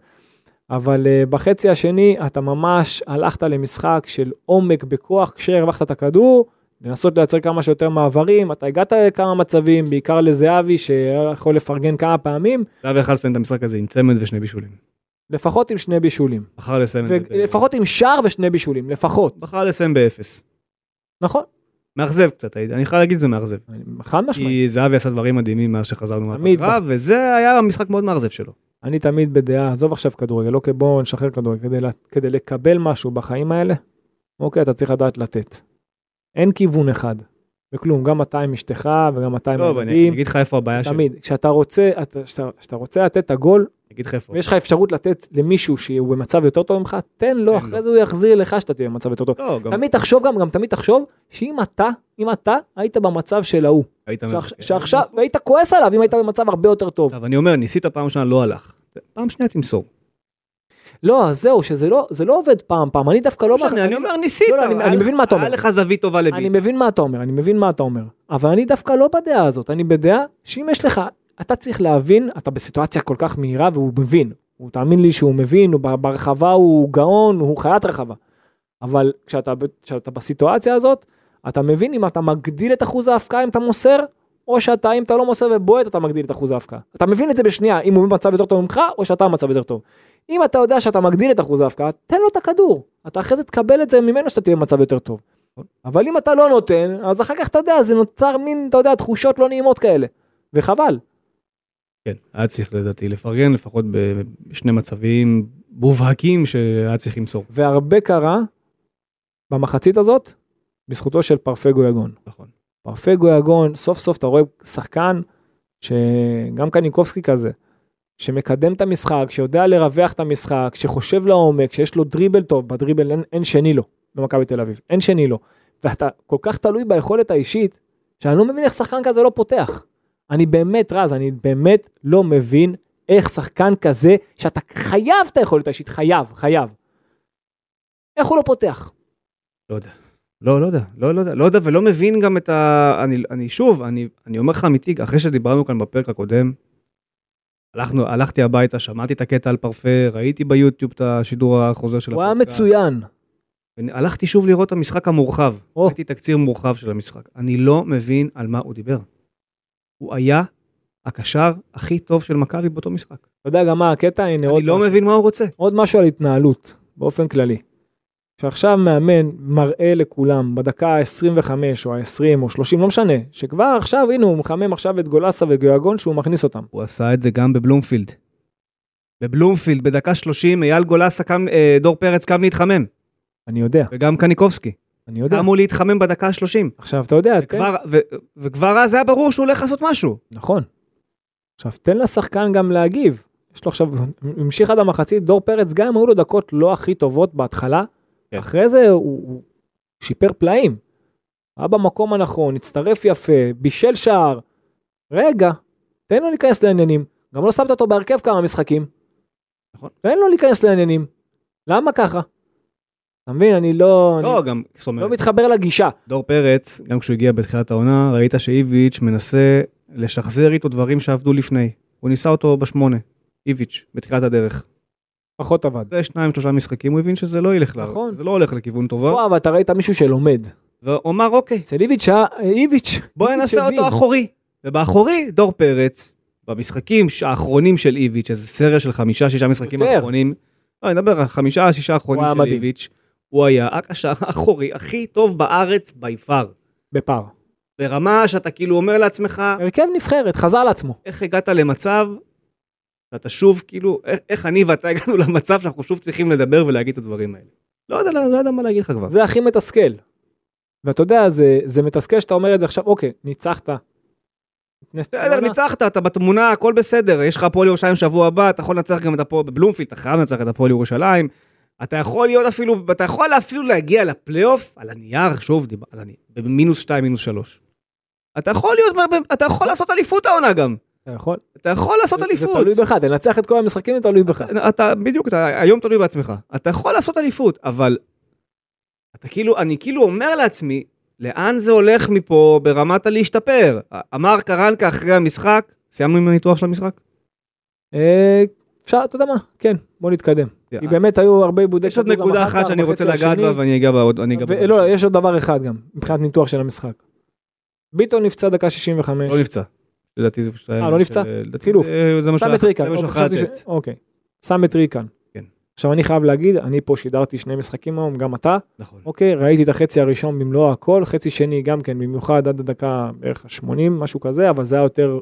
אבל אה, בחצי השני אתה ממש הלכת למשחק של עומק בכוח, כשהרווחת את הכדור, לנסות לייצר כמה שיותר מעברים, אתה הגעת לכמה מצבים, בעיקר לזהבי, שהיה יכול לפרגן כמה פעמים, אתה ויכל לסיים את המשחק הזה עם צמד ושני בישולים. לפחות עם שני בישולים. בחר לסיים את זה. ולפחות עם שער ושני בישולים, לפחות. בחר לסיים באפס. נכון, מאכזב קצת, אני חייב להגיד זה מאכזב. אני- חד משמעית. כי זהבי עשה דברים מדהימים מאז שחזרנו מהפגרה, וזה היה משחק מאוד מאכזב שלו. אני תמיד בדעה, עזוב עכשיו כדורגל, לא בוא נשחרר כדורגל, כדי, כדי לקבל משהו בחיים האלה, אוקיי, אתה צריך לדעת לתת. אין כיוון אחד, בכלום, גם אתה עם אשתך וגם אתה עם טוב, אני אני הילדים, אגיד לך איפה הבעיה שלי. תמיד, כשאתה רוצה, אתה- כשאתה כשאתה רוצה לתת את הגול, אני אגיד לך איפה. ויש לך אפשרות לתת למישהו שהוא במצב יותר טוב ממך, תן לו, אחרי. זה הוא יחזיר לך שאתה תהיה במצב יותר טוב. לא, תמיד תחשוב גם, גם תמיד תחשוב, שאם אתה, אם אתה היית במצב של ההוא, היית מבקר. שעכשיו, והיית כועס עליו אם היית במצב הרבה יותר טוב. אבל אני אומר, ניסית פעם ראשונה, לא הלך. פעם שנייה תמסור. לא, זהו, שזה לא, זה לא עובד פעם פעם, אני דווקא לא... לא משנה, אני אומר, ניסית. לא, אני- אני מבין מה אתה אומר. היה לך זווית טובה אני לביט. מבין מה אתה אומר, אני מבין מה אתה אומר, אבל אני דווקא לא בדעה הזאת, אני בדעה שאם יש לך, אתה צריך להבין, אתה בסיטואציה כל כך מהירה והוא מבין, הוא תאמין לי שהוא מבין, הוא ברחבה הוא גאון, הוא חיית רחבה, אבל כשאתה, כשאתה בסיטואציה הזאת, אתה מבין אם אתה מגדיל את אחוז ההפקעה אם אתה מוסר, או שאתה, אם אתה לא מוסר ובועט, אתה מגדיל את אחוז ההפקעה. אתה מבין את זה בשנייה, אם הוא במצב יותר טוב ממך, או שאתה במצב יותר טוב. אם אתה יודע שאתה מגדיל את אחוז ההפקעה, תן לו את הכדור. אתה אחרי זה תקבל את זה ממנו שאתה תהיה במצב יותר טוב. אבל אם אתה לא נותן, אז אחר כך אתה יודע, זה נוצר מין, אתה יודע, תחושות לא נעימות כאלה. וחבל. כן, היה צריך לדעתי לפרגן לפחות בשני מצבים מובהקים שהיה צריך למסור. והרבה קרה במחצית הזאת, בזכותו של פרפגו יגון. נכון. פרפגו יגון, סוף סוף אתה רואה שחקן, שגם קניקובסקי כזה, שמקדם את המשחק, שיודע לרווח את המשחק, שחושב לעומק, שיש לו דריבל טוב, בדריבל אין, אין שני לו במכבי תל אביב, אין שני לו. ואתה כל כך תלוי ביכולת האישית, שאני לא מבין איך שחקן כזה לא פותח. אני באמת, רז, אני באמת לא מבין איך שחקן כזה, שאתה חייב את היכולת האישית, חייב, חייב. איך הוא לא פותח? לא יודע. לא, לא יודע, לא, לא יודע, לא יודע ולא מבין גם את ה... אני, אני שוב, אני, אני אומר לך אמיתי, אחרי שדיברנו כאן בפרק הקודם, הלכנו, הלכתי הביתה, שמעתי את הקטע על פרפה, ראיתי ביוטיוב את השידור החוזר של הוא היה. מצוין. הלכתי שוב לראות את המשחק המורחב. ראיתי תקציר מורחב של המשחק. אני לא מבין על מה הוא דיבר. הוא היה הקשר הכי טוב של מכבי באותו משחק. אתה יודע גם מה הקטע? הנה עוד אני לא משהו. מבין מה הוא רוצה. עוד משהו על התנהלות, באופן כללי. שעכשיו מאמן מראה לכולם בדקה ה-25 או ה-20 או 30, לא משנה, שכבר עכשיו, הנה הוא מחמם עכשיו את גולסה וגיאגון שהוא מכניס אותם. הוא עשה את זה גם בבלומפילד. בבלומפילד, בדקה 30, אייל גולסה קם, אה, דור פרץ קם להתחמם, אני יודע, וגם קניקובסקי. אני יודע. קמו להתחמם בדקה ה-30. עכשיו, אתה יודע, תן, וכבר, ו, וכבר אז היה ברור שהוא הולך לעשות משהו. נכון. עכשיו, תן לשחקן גם להגיב. יש לו עכשיו, המשיך עד המחצית, דור פרץ, גם אם היו לו דקות לא הכי טובות בהתחלה, כן. אחרי זה הוא, הוא שיפר פלאים. היה במקום הנכון, הצטרף יפה, בישל שער. רגע, תן לו להיכנס לעניינים. גם לא שמת אותו בהרכב כמה משחקים. נכון. תן לו להיכנס לעניינים. למה ככה? אתה מבין, אני לא, לא, אני גם, זאת אומרת, לא מתחבר לגישה. דור פרץ, גם כשהוא הגיע בתחילת העונה, ראית שאיביץ' מנסה לשחזר איתו דברים שעבדו לפני. הוא ניסה אותו בשמונה, איביץ', בתחילת הדרך. פחות עבד. אחרי שניים שלושה משחקים הוא הבין שזה לא ילך, לה- נכון. זה לא הולך לכיוון טובה, וואו, אבל אתה ראית מישהו שלומד. והוא אמר אוקיי, אצל איביץ', איביץ', בוא ננסה. אותו אחורי. ובאחורי, דור פרץ, במשחקים האחרונים של איביץ', איזה סריה של חמישה, שישה משחקים יותר. אחרונים, לא, אני מדבר על חמישה, שישה האחרונים של מדהים. איביץ', הוא היה הקשר האחורי הכי טוב בארץ בי פאר. בפער. ברמה שאתה כאילו אומר לעצמך, הרכב נבחרת, חזר לעצמו. איך הגעת למצב שאתה שוב, כאילו, איך, איך אני ואתה הגענו למצב שאנחנו שוב צריכים לדבר ולהגיד את הדברים האלה. לא יודע, לא, לא יודע מה להגיד לך כבר. זה הכי מתסכל. ואתה יודע, זה, זה מתסכל שאתה אומר את זה עכשיו, אוקיי, ניצחת. בסדר, ניצחת, אתה בתמונה, הכל בסדר, יש לך הפועל ירושלים שבוע הבא, אתה יכול לנצח גם את הפועל בבלומפילד, אתה חייב לנצח את הפועל ירושלים. אתה יכול להיות אפילו, אתה יכול אפילו להגיע לפלייאוף, על הנייר, שוב, דיבר, על הנייר, במינוס 2, מינוס 3. אתה יכול להיות, אתה יכול לעשות אליפות העונה גם. אתה יכול. אתה יכול לעשות אליפות. זה תלוי בך, תנצח את כל המשחקים, זה תלוי בך. אתה בדיוק, אתה היום תלוי בעצמך. אתה יכול לעשות אליפות, אבל אתה כאילו, אני כאילו אומר לעצמי, לאן זה הולך מפה ברמת הלהשתפר? אמר קרנקה אחרי המשחק, סיימנו עם הניתוח של המשחק? אה, אפשר, אתה יודע מה, כן, בוא נתקדם. כי באמת היו הרבה עיבודי יש עוד נקודה אחת שאני רוצה לגעת. בה ואני אגע בה עוד. ולא, יש עוד דבר אחד גם, מבחינת ניתוח של המשחק. ביטון נפצע דקה 65. לא נפצע. לדעתי זה פשוט... אה, לא נפצע? לדעתי חילוף. שם את ריקן. אוקיי. אוקיי. שם את ריקן. כן. עכשיו אני חייב להגיד, אני פה שידרתי שני משחקים היום, גם אתה. נכון. אוקיי, ראיתי את החצי הראשון במלוא הכל, חצי שני גם כן, במיוחד עד הדקה בערך ה-80, משהו כזה, אבל זה היה יותר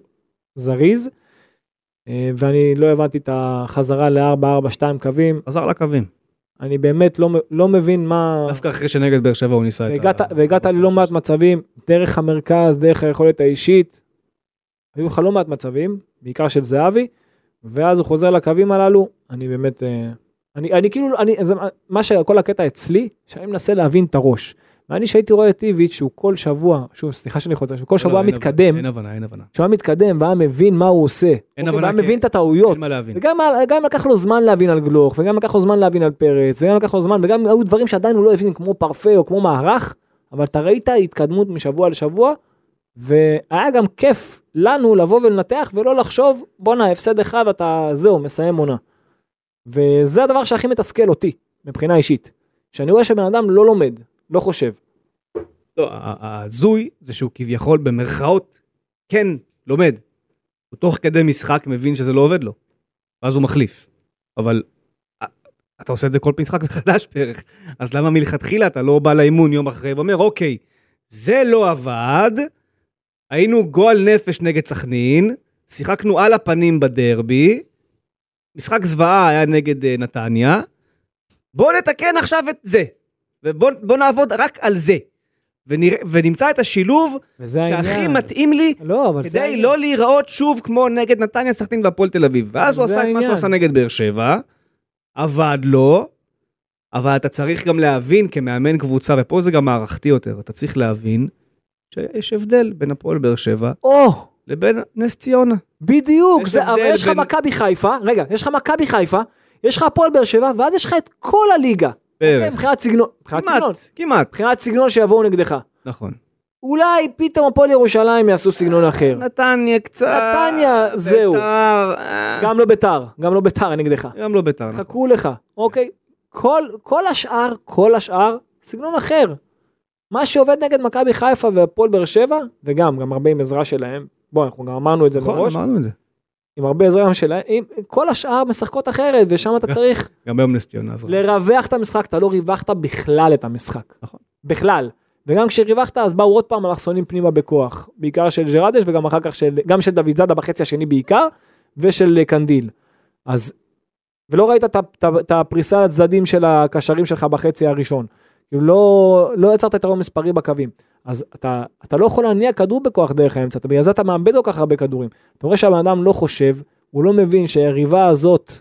זריז. אה, ואני לא הבנתי את החזרה ל-4-4-2 קווים, חזר לקווים. אני באמת לא, לא מבין מה... דווקא אחרי שנגד באר שבע הוא ניסה את ה... והגעת, והגעת ללא מעט מצבים, דרך המרכז, דרך היכולת האישית. היו לך לא מעט מצבים, בעיקר של זהבי, ואז הוא חוזר לקווים הללו, אני באמת, אה, אני, אני כאילו, אני, זה, מה שכל הקטע אצלי, שאני מנסה להבין את הראש. ואני שהייתי רואה את איביץ' שהוא כל שבוע, שוב, סליחה שאני חוזר, שהוא כל לא, שבוע אין מתקדם, אין הבנה, אין הבנה. שהוא היה מתקדם והיה מבין מה הוא עושה, אוקיי, הבנה, והיה כי- מבין את הטעויות, אין מה להבין. וגם גם לקח לו זמן להבין על גלוך, וגם לקח לו זמן להבין על פרץ, וגם לקח לו זמן, וגם היו דברים שעדיין הוא לא הבין, כמו פרפה או כמו מערך, אבל אתה ראית התקדמות משבוע לשבוע, והיה גם כיף לנו לבוא ולנתח ולא לחשוב, בואנה, הפסד אחד ואתה, זהו, מסיים עונה. וזה הדבר שהכי מתסכל אותי, מבחינה אישית. שאני רואה שבן אדם לא לומד, לא חושב. לא, ההזוי זה שהוא כביכול במרכאות כן לומד. הוא תוך כדי משחק מבין שזה לא עובד לו. ואז הוא מחליף. אבל א- אתה עושה את זה כל משחק מחדש בערך. אז למה מלכתחילה אתה לא בא לאימון יום אחרי ואומר אוקיי, זה לא עבד, היינו גועל נפש נגד סכנין, שיחקנו על הפנים בדרבי, משחק זוועה היה נגד אה, נתניה, בוא נתקן עכשיו את זה, ובוא בוא נעבוד רק על זה. ונראה, ונמצא את השילוב וזה העניין. שהכי מתאים לי לא, כדי העניין. לא להיראות שוב כמו נגד נתניה, סכנין והפועל תל אביב. ואז הוא עשה את מה העניין. שהוא עשה נגד באר שבע, עבד לו, אבל אתה צריך גם להבין כמאמן קבוצה, ופה זה גם מערכתי יותר, אתה צריך להבין שיש הבדל בין הפועל באר שבע או! לבין נס ציונה. בדיוק, זה, אבל יש לך בין- מכבי חיפה, רגע, יש לך מכבי חיפה, יש לך הפועל באר שבע, ואז יש לך את כל הליגה. אוקיי, בערך. מבחינת סגנון, מבחינת סגנון, כמעט. מבחינת סגנון שיבואו נגדך. נכון. אולי פתאום הפועל ירושלים יעשו סגנון אחר. נתניה קצת. נתניה, זהו. בית"ר, אה, גם לא ביתר, גם לא ביתר נגדך. גם לא בית"ר. נכון. חכו לך, אוקיי? כל, כל השאר, כל השאר, סגנון אחר. מה שעובד נגד מכבי חיפה והפועל באר שבע, וגם, גם הרבה עם עזרה שלהם, בוא, אנחנו גם אמרנו את זה נכון, מראש, אמרנו את זה. עם הרבה עזרה שלהם, כל השאר משחקות אחרת, ושם אתה צריך גם היום נס ציונה. לרווח את המשחק, אתה לא ריווחת בכלל את המשחק. נכון. בכלל. וגם כשריווחת אז באו עוד פעם אלכסונים פנימה בכוח. בעיקר של ג'רדש וגם אחר כך של, גם של דוד זאדה בחצי השני בעיקר, ושל אה, קנדיל. אז, ולא ראית את את את הפריסה לצדדים של הקשרים שלך בחצי הראשון. כאילו לא, לא יצרת יתרון מספרי בקווים. אז אתה, אתה לא יכול להניע כדור בכוח דרך האמצע, אתה- בגלל זה אתה מאבד כל כך הרבה כדורים. אתה רואה שהבן אדם לא חושב, הוא לא מבין שהיריבה הזאת,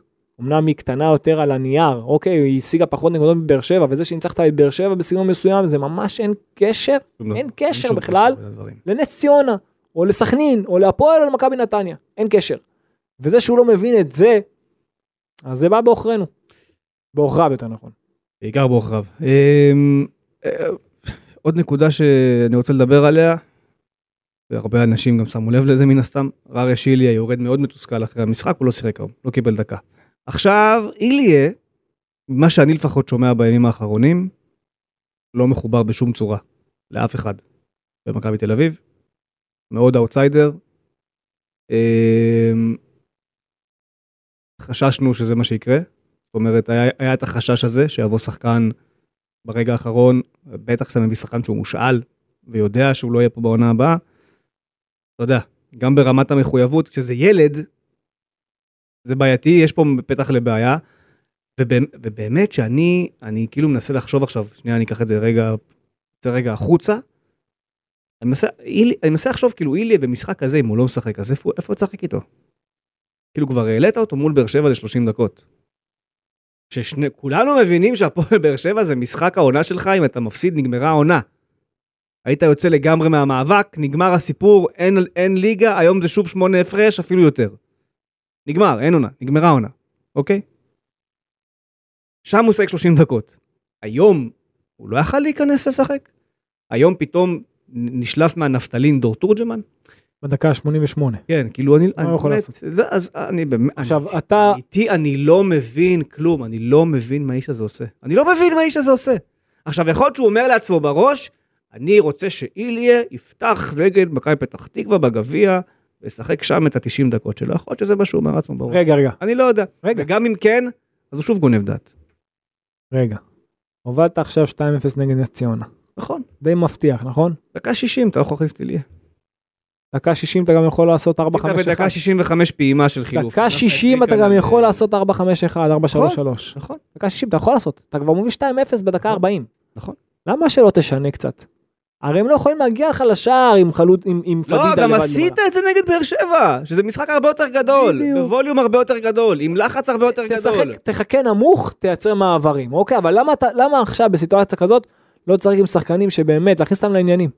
אמנם היא קטנה יותר על הנייר, אוקיי, היא השיגה פחות נקודות מבאר שבע, וזה שניצחת את באר שבע בסגנון מסוים, זה ממש אין קשר דבר. אין קשר שום בכלל. לנס ציונה, או לסכנין, או להפועל, או למכבי נתניה, אין קשר. וזה שהוא לא מבין את זה, אז זה בא בעוכרינו. בעוכריו יותר נכון. בעיקר בעוכריו. עוד נקודה שאני רוצה לדבר עליה, והרבה אנשים גם שמו לב לזה מן הסתם, ררש איליה יורד מאוד מתוסכל אחרי המשחק, הוא לא שיחק היום, לא קיבל דקה. עכשיו, איליה, מה שאני לפחות שומע בימים האחרונים, לא מחובר בשום צורה לאף אחד במכבי תל אביב, מאוד אאוטסיידר. אמ, חששנו שזה מה שיקרה, זאת אומרת, היה, היה את החשש הזה שיבוא שחקן ברגע האחרון, בטח כשאתה מביא שחקן שהוא מושאל ויודע שהוא לא יהיה פה בעונה הבאה. אתה יודע, גם ברמת המחויבות, כשזה ילד, זה בעייתי, יש פה פתח לבעיה. ובאמת, ובאמת שאני, אני כאילו מנסה לחשוב עכשיו, שנייה, אני אקח את זה רגע, את זה רגע החוצה. אני מנסה, אילי, אני מנסה לחשוב כאילו איליה במשחק כזה, אם הוא לא משחק, אז איפה, איפה תשחק איתו? כאילו כבר העלית אותו מול באר שבע ל-30 דקות. שכולנו מבינים שהפועל באר שבע זה משחק העונה שלך, אם אתה מפסיד נגמרה העונה. היית יוצא לגמרי מהמאבק, נגמר הסיפור, אין, אין ליגה, היום זה שוב שמונה הפרש, אפילו יותר. נגמר, אין עונה, נגמרה העונה, אוקיי? שם הוא שחק 30 דקות. היום הוא לא יכל להיכנס לשחק? היום פתאום נשלף מהנפטלין דור תורג'מן? בדקה ה-88. כן, כאילו אני... מה הוא יכול לעשות? זה, אז אני באמת... עכשיו, אתה, איתי אני לא מבין כלום, אני לא מבין מה האיש הזה עושה. אני לא מבין מה האיש הזה עושה. עכשיו, יכול להיות שהוא אומר לעצמו בראש, אני רוצה שאיליה יפתח נגד מכבי פתח תקווה בגביע, וישחק שם את ה-90 דקות שלו. יכול להיות שזה מה שהוא אומר לעצמו בראש. רגע, רגע, אני לא יודע. רגע. וגם אם כן, אז הוא שוב גונב דעת. רגע. הובלת עכשיו 2-0 נגד נס ציונה. נכון. די מבטיח, נכון? דקה 60, אתה לא יכול להכניס את איליה. דקה 60 אתה גם יכול לעשות 4-5-1. בדקה 65 פעימה של חילוף. דקה 60 אתה גם יכול לעשות 4-5-1, 4-3-3. נכון. דקה 60 אתה יכול לעשות, אתה כבר מוביל 2-0 בדקה 40. נכון. למה שלא תשנה קצת? הרי הם לא יכולים להגיע לך לשער עם חלוט, עם, עם לא, פדידה גם לבד עשית למעלה. את זה נגד באר שבע, שזה משחק הרבה יותר גדול, בדיוק. בווליום הרבה יותר גדול, עם לחץ הרבה יותר גדול. תשחק, תחכה נמוך, תייצר מעברים, אוקיי? אבל למה, למה עכשיו בסיטואציה כזאת לא צריך עם שחקנים שבאמת, להכניס אותם לעניינים?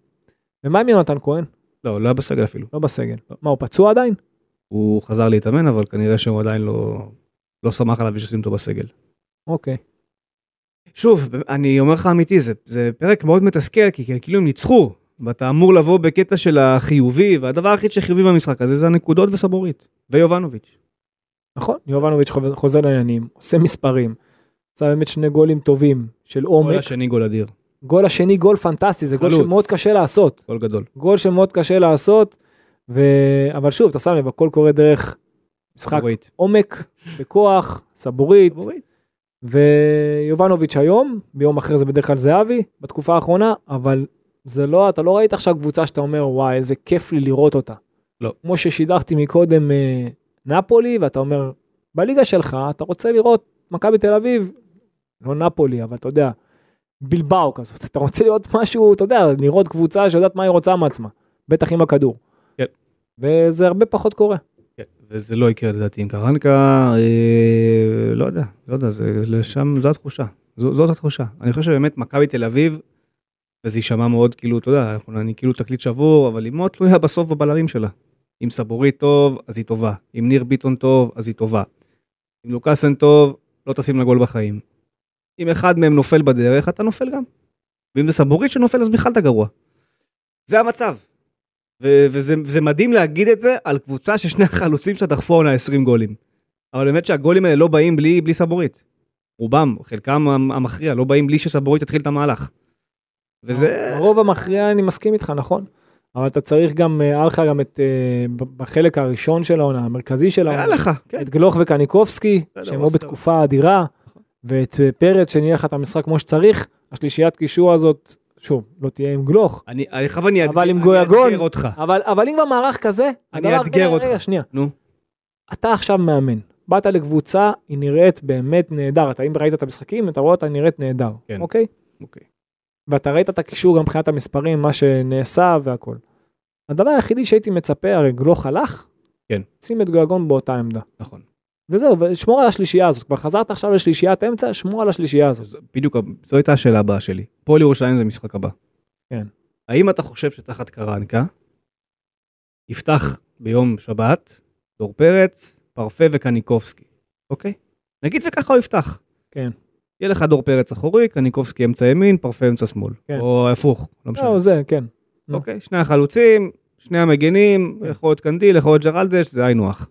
ומה עם יונתן כהן? לא, לא היה בסגל אפילו. לא בסגל. מה, הוא פצוע עדיין? הוא חזר להתאמן, אבל כנראה שהוא עדיין לא, לא שמח עליו שישים אותו בסגל. אוקיי. שוב, אני אומר לך אמיתי, זה, זה פרק מאוד מתסכל, כי כאילו הם ניצחו, ואתה אמור לבוא בקטע של החיובי, והדבר היחיד שחיובי במשחק הזה זה הנקודות וסבורית, ויובנוביץ'. נכון, יובנוביץ' חוזר- לעניינים, עושה מספרים. עשה באמת שני גולים טובים של גול עומק. השני גול אדיר, גול השני גול פנטסטי, זה גול. שמאוד קשה לעשות. גול גדול. גול שמאוד קשה לעשות, ו... אבל שוב, אתה שם לב, הכל קורה דרך משחק סבורית. עומק, בכוח, סבורית, סבורית. ויובנוביץ' היום, ביום אחר זה בדרך כלל זהבי, בתקופה האחרונה, אבל זה לא, אתה לא ראית עכשיו קבוצה שאתה אומר, וואי, איזה כיף לי לראות אותה. לא. כמו ששידרתי מקודם אה, נפולי, ואתה אומר, בליגה שלך, אתה רוצה לראות מכבי תל אביב, לא נפולי, אבל אתה יודע, בלבאו כזאת, אתה רוצה לראות משהו, אתה יודע, לראות קבוצה שיודעת מה היא רוצה מעצמה, בטח עם הכדור. כן. וזה הרבה פחות קורה. כן, וזה לא יקרה לדעתי עם קרנקה, אה, לא יודע, לא יודע, זה לשם, זו התחושה, זו, זאת התחושה. אני חושב שבאמת מכבי תל אביב, וזה יישמע מאוד כאילו, אתה יודע, אנחנו- אני כאילו תקליט שבור, אבל היא מאוד תלויה בסוף בבלמים שלה. אם סבורית טוב, אז היא טובה. אם ניר ביטון טוב, אז היא טובה. אם לוקאסן טוב, לא תשים לה גול בחיים. אם אחד מהם נופל בדרך, אתה נופל גם. ואם זה סבורית שנופל, אז בכלל אתה גרוע. זה המצב. ו- וזה זה מדהים להגיד את זה על קבוצה ששני החלוצים שלה דחפו עונה 20 גולים. אבל באמת שהגולים האלה לא באים בלי, בלי סבורית. רובם, חלקם המ- המכריע, לא באים בלי שסבורית יתחיל את המהלך. וזה... הרוב המכריע, אני מסכים איתך, נכון? אבל אתה צריך גם, אה, היה לך גם את, אה, בחלק הראשון של העונה, המרכזי של היה העונה, לך, כן. את גלוך וקניקובסקי, שהם היו אוסקר. בתקופה אדירה, ואת אה, פרץ שניהל לך את המשחק כמו שצריך, השלישיית קישור הזאת, שוב, לא תהיה עם גלוך, אני, אני אבל עם אני גויגון- אאתגר אותך. אבל, אבל אם כבר מערך כזה, אני אאתגר אותך. רגע, שנייה, נו, אתה עכשיו מאמן, באת לקבוצה, היא נראית באמת נהדר, אתה אם ראית את המשחקים, אתה רואה אותה נראית נהדר, כן. אוקיי? אוקיי. ואתה ראית את הקישור גם מבחינת המספרים, מה שנעשה והכל. הדבר היחידי שהייתי מצפה, הרי גלוך הלך, כן. שים את גויגון באותה עמדה. נכון. וזהו, ושמור על השלישייה הזאת. כבר חזרת עכשיו לשלישיית אמצע, שמור על השלישייה הזאת. בדיוק, זו הייתה השאלה הבאה שלי. פועל ירושלים זה משחק הבא. כן. האם אתה חושב שתחת קרנקה יפתח ביום שבת דור פרץ, פרפה וקניקובסקי, אוקיי? נגיד וככה הוא יפתח. כן. יהיה לך דור פרץ אחורי, קניקובסקי אמצע ימין, פרפה אמצע שמאל. כן. או הפוך, לא משנה. לא, זה, כן. אוקיי, שני החלוצים, שני המגנים, כן. יכול להיות קנדיל, יכול להיות ג'רלדש, זה היינו הך.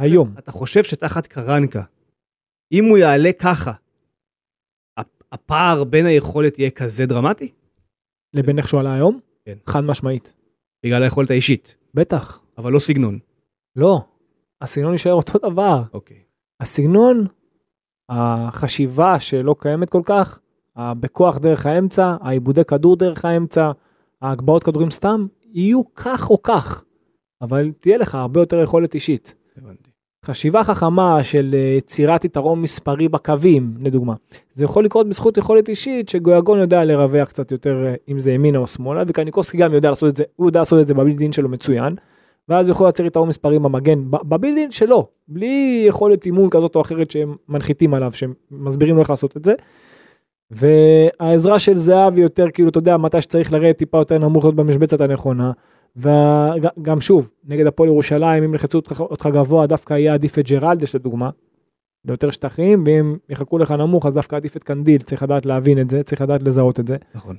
היום. אתה חושב שתחת קרנקה, אם הוא יעלה ככה, הפ- הפער בין היכולת יהיה כזה דרמטי? לבין איך שהוא עלה היום? כן. חד משמעית. בגלל היכולת האישית, בטח. אבל לא סגנון. לא. הסגנון יישאר אותו דבר. אוקיי. הסגנון, החשיבה שלא קיימת כל כך, בכוח דרך האמצע, העיבודי כדור דרך האמצע, ההגבהות כדורים סתם, יהיו כך או כך. אבל תהיה לך הרבה יותר יכולת אישית. הבנתי. חשיבה חכמה של אה, יצירת יתרון מספרי בקווים, לדוגמה. זה יכול לקרות בזכות יכולת אישית שגויגון יודע לרווח קצת יותר, אה, אם זה ימינה או שמאלה, וקניקובסקי גם יודע לעשות את זה, הוא יודע לעשות את זה בבילדין שלו מצוין, ואז יכול לייצר יתרון מספרי במגן, בבילדין שלו, בלי יכולת אימון כזאת או אחרת שהם מנחיתים עליו, שהם מסבירים לו איך לעשות את זה. והעזרה של זהבי יותר כאילו אתה יודע מתי שצריך לרדת טיפה יותר נמוך להיות במשבצת הנכונה. וגם שוב נגד הפועל ירושלים אם ילחצו אותך, אותך גבוה דווקא יהיה עדיף את ג'רלדש לדוגמה. ליותר שטחים ואם יחכו לך נמוך אז דווקא עדיף את קנדיל צריך לדעת להבין את זה צריך לדעת לזהות את זה. נכון.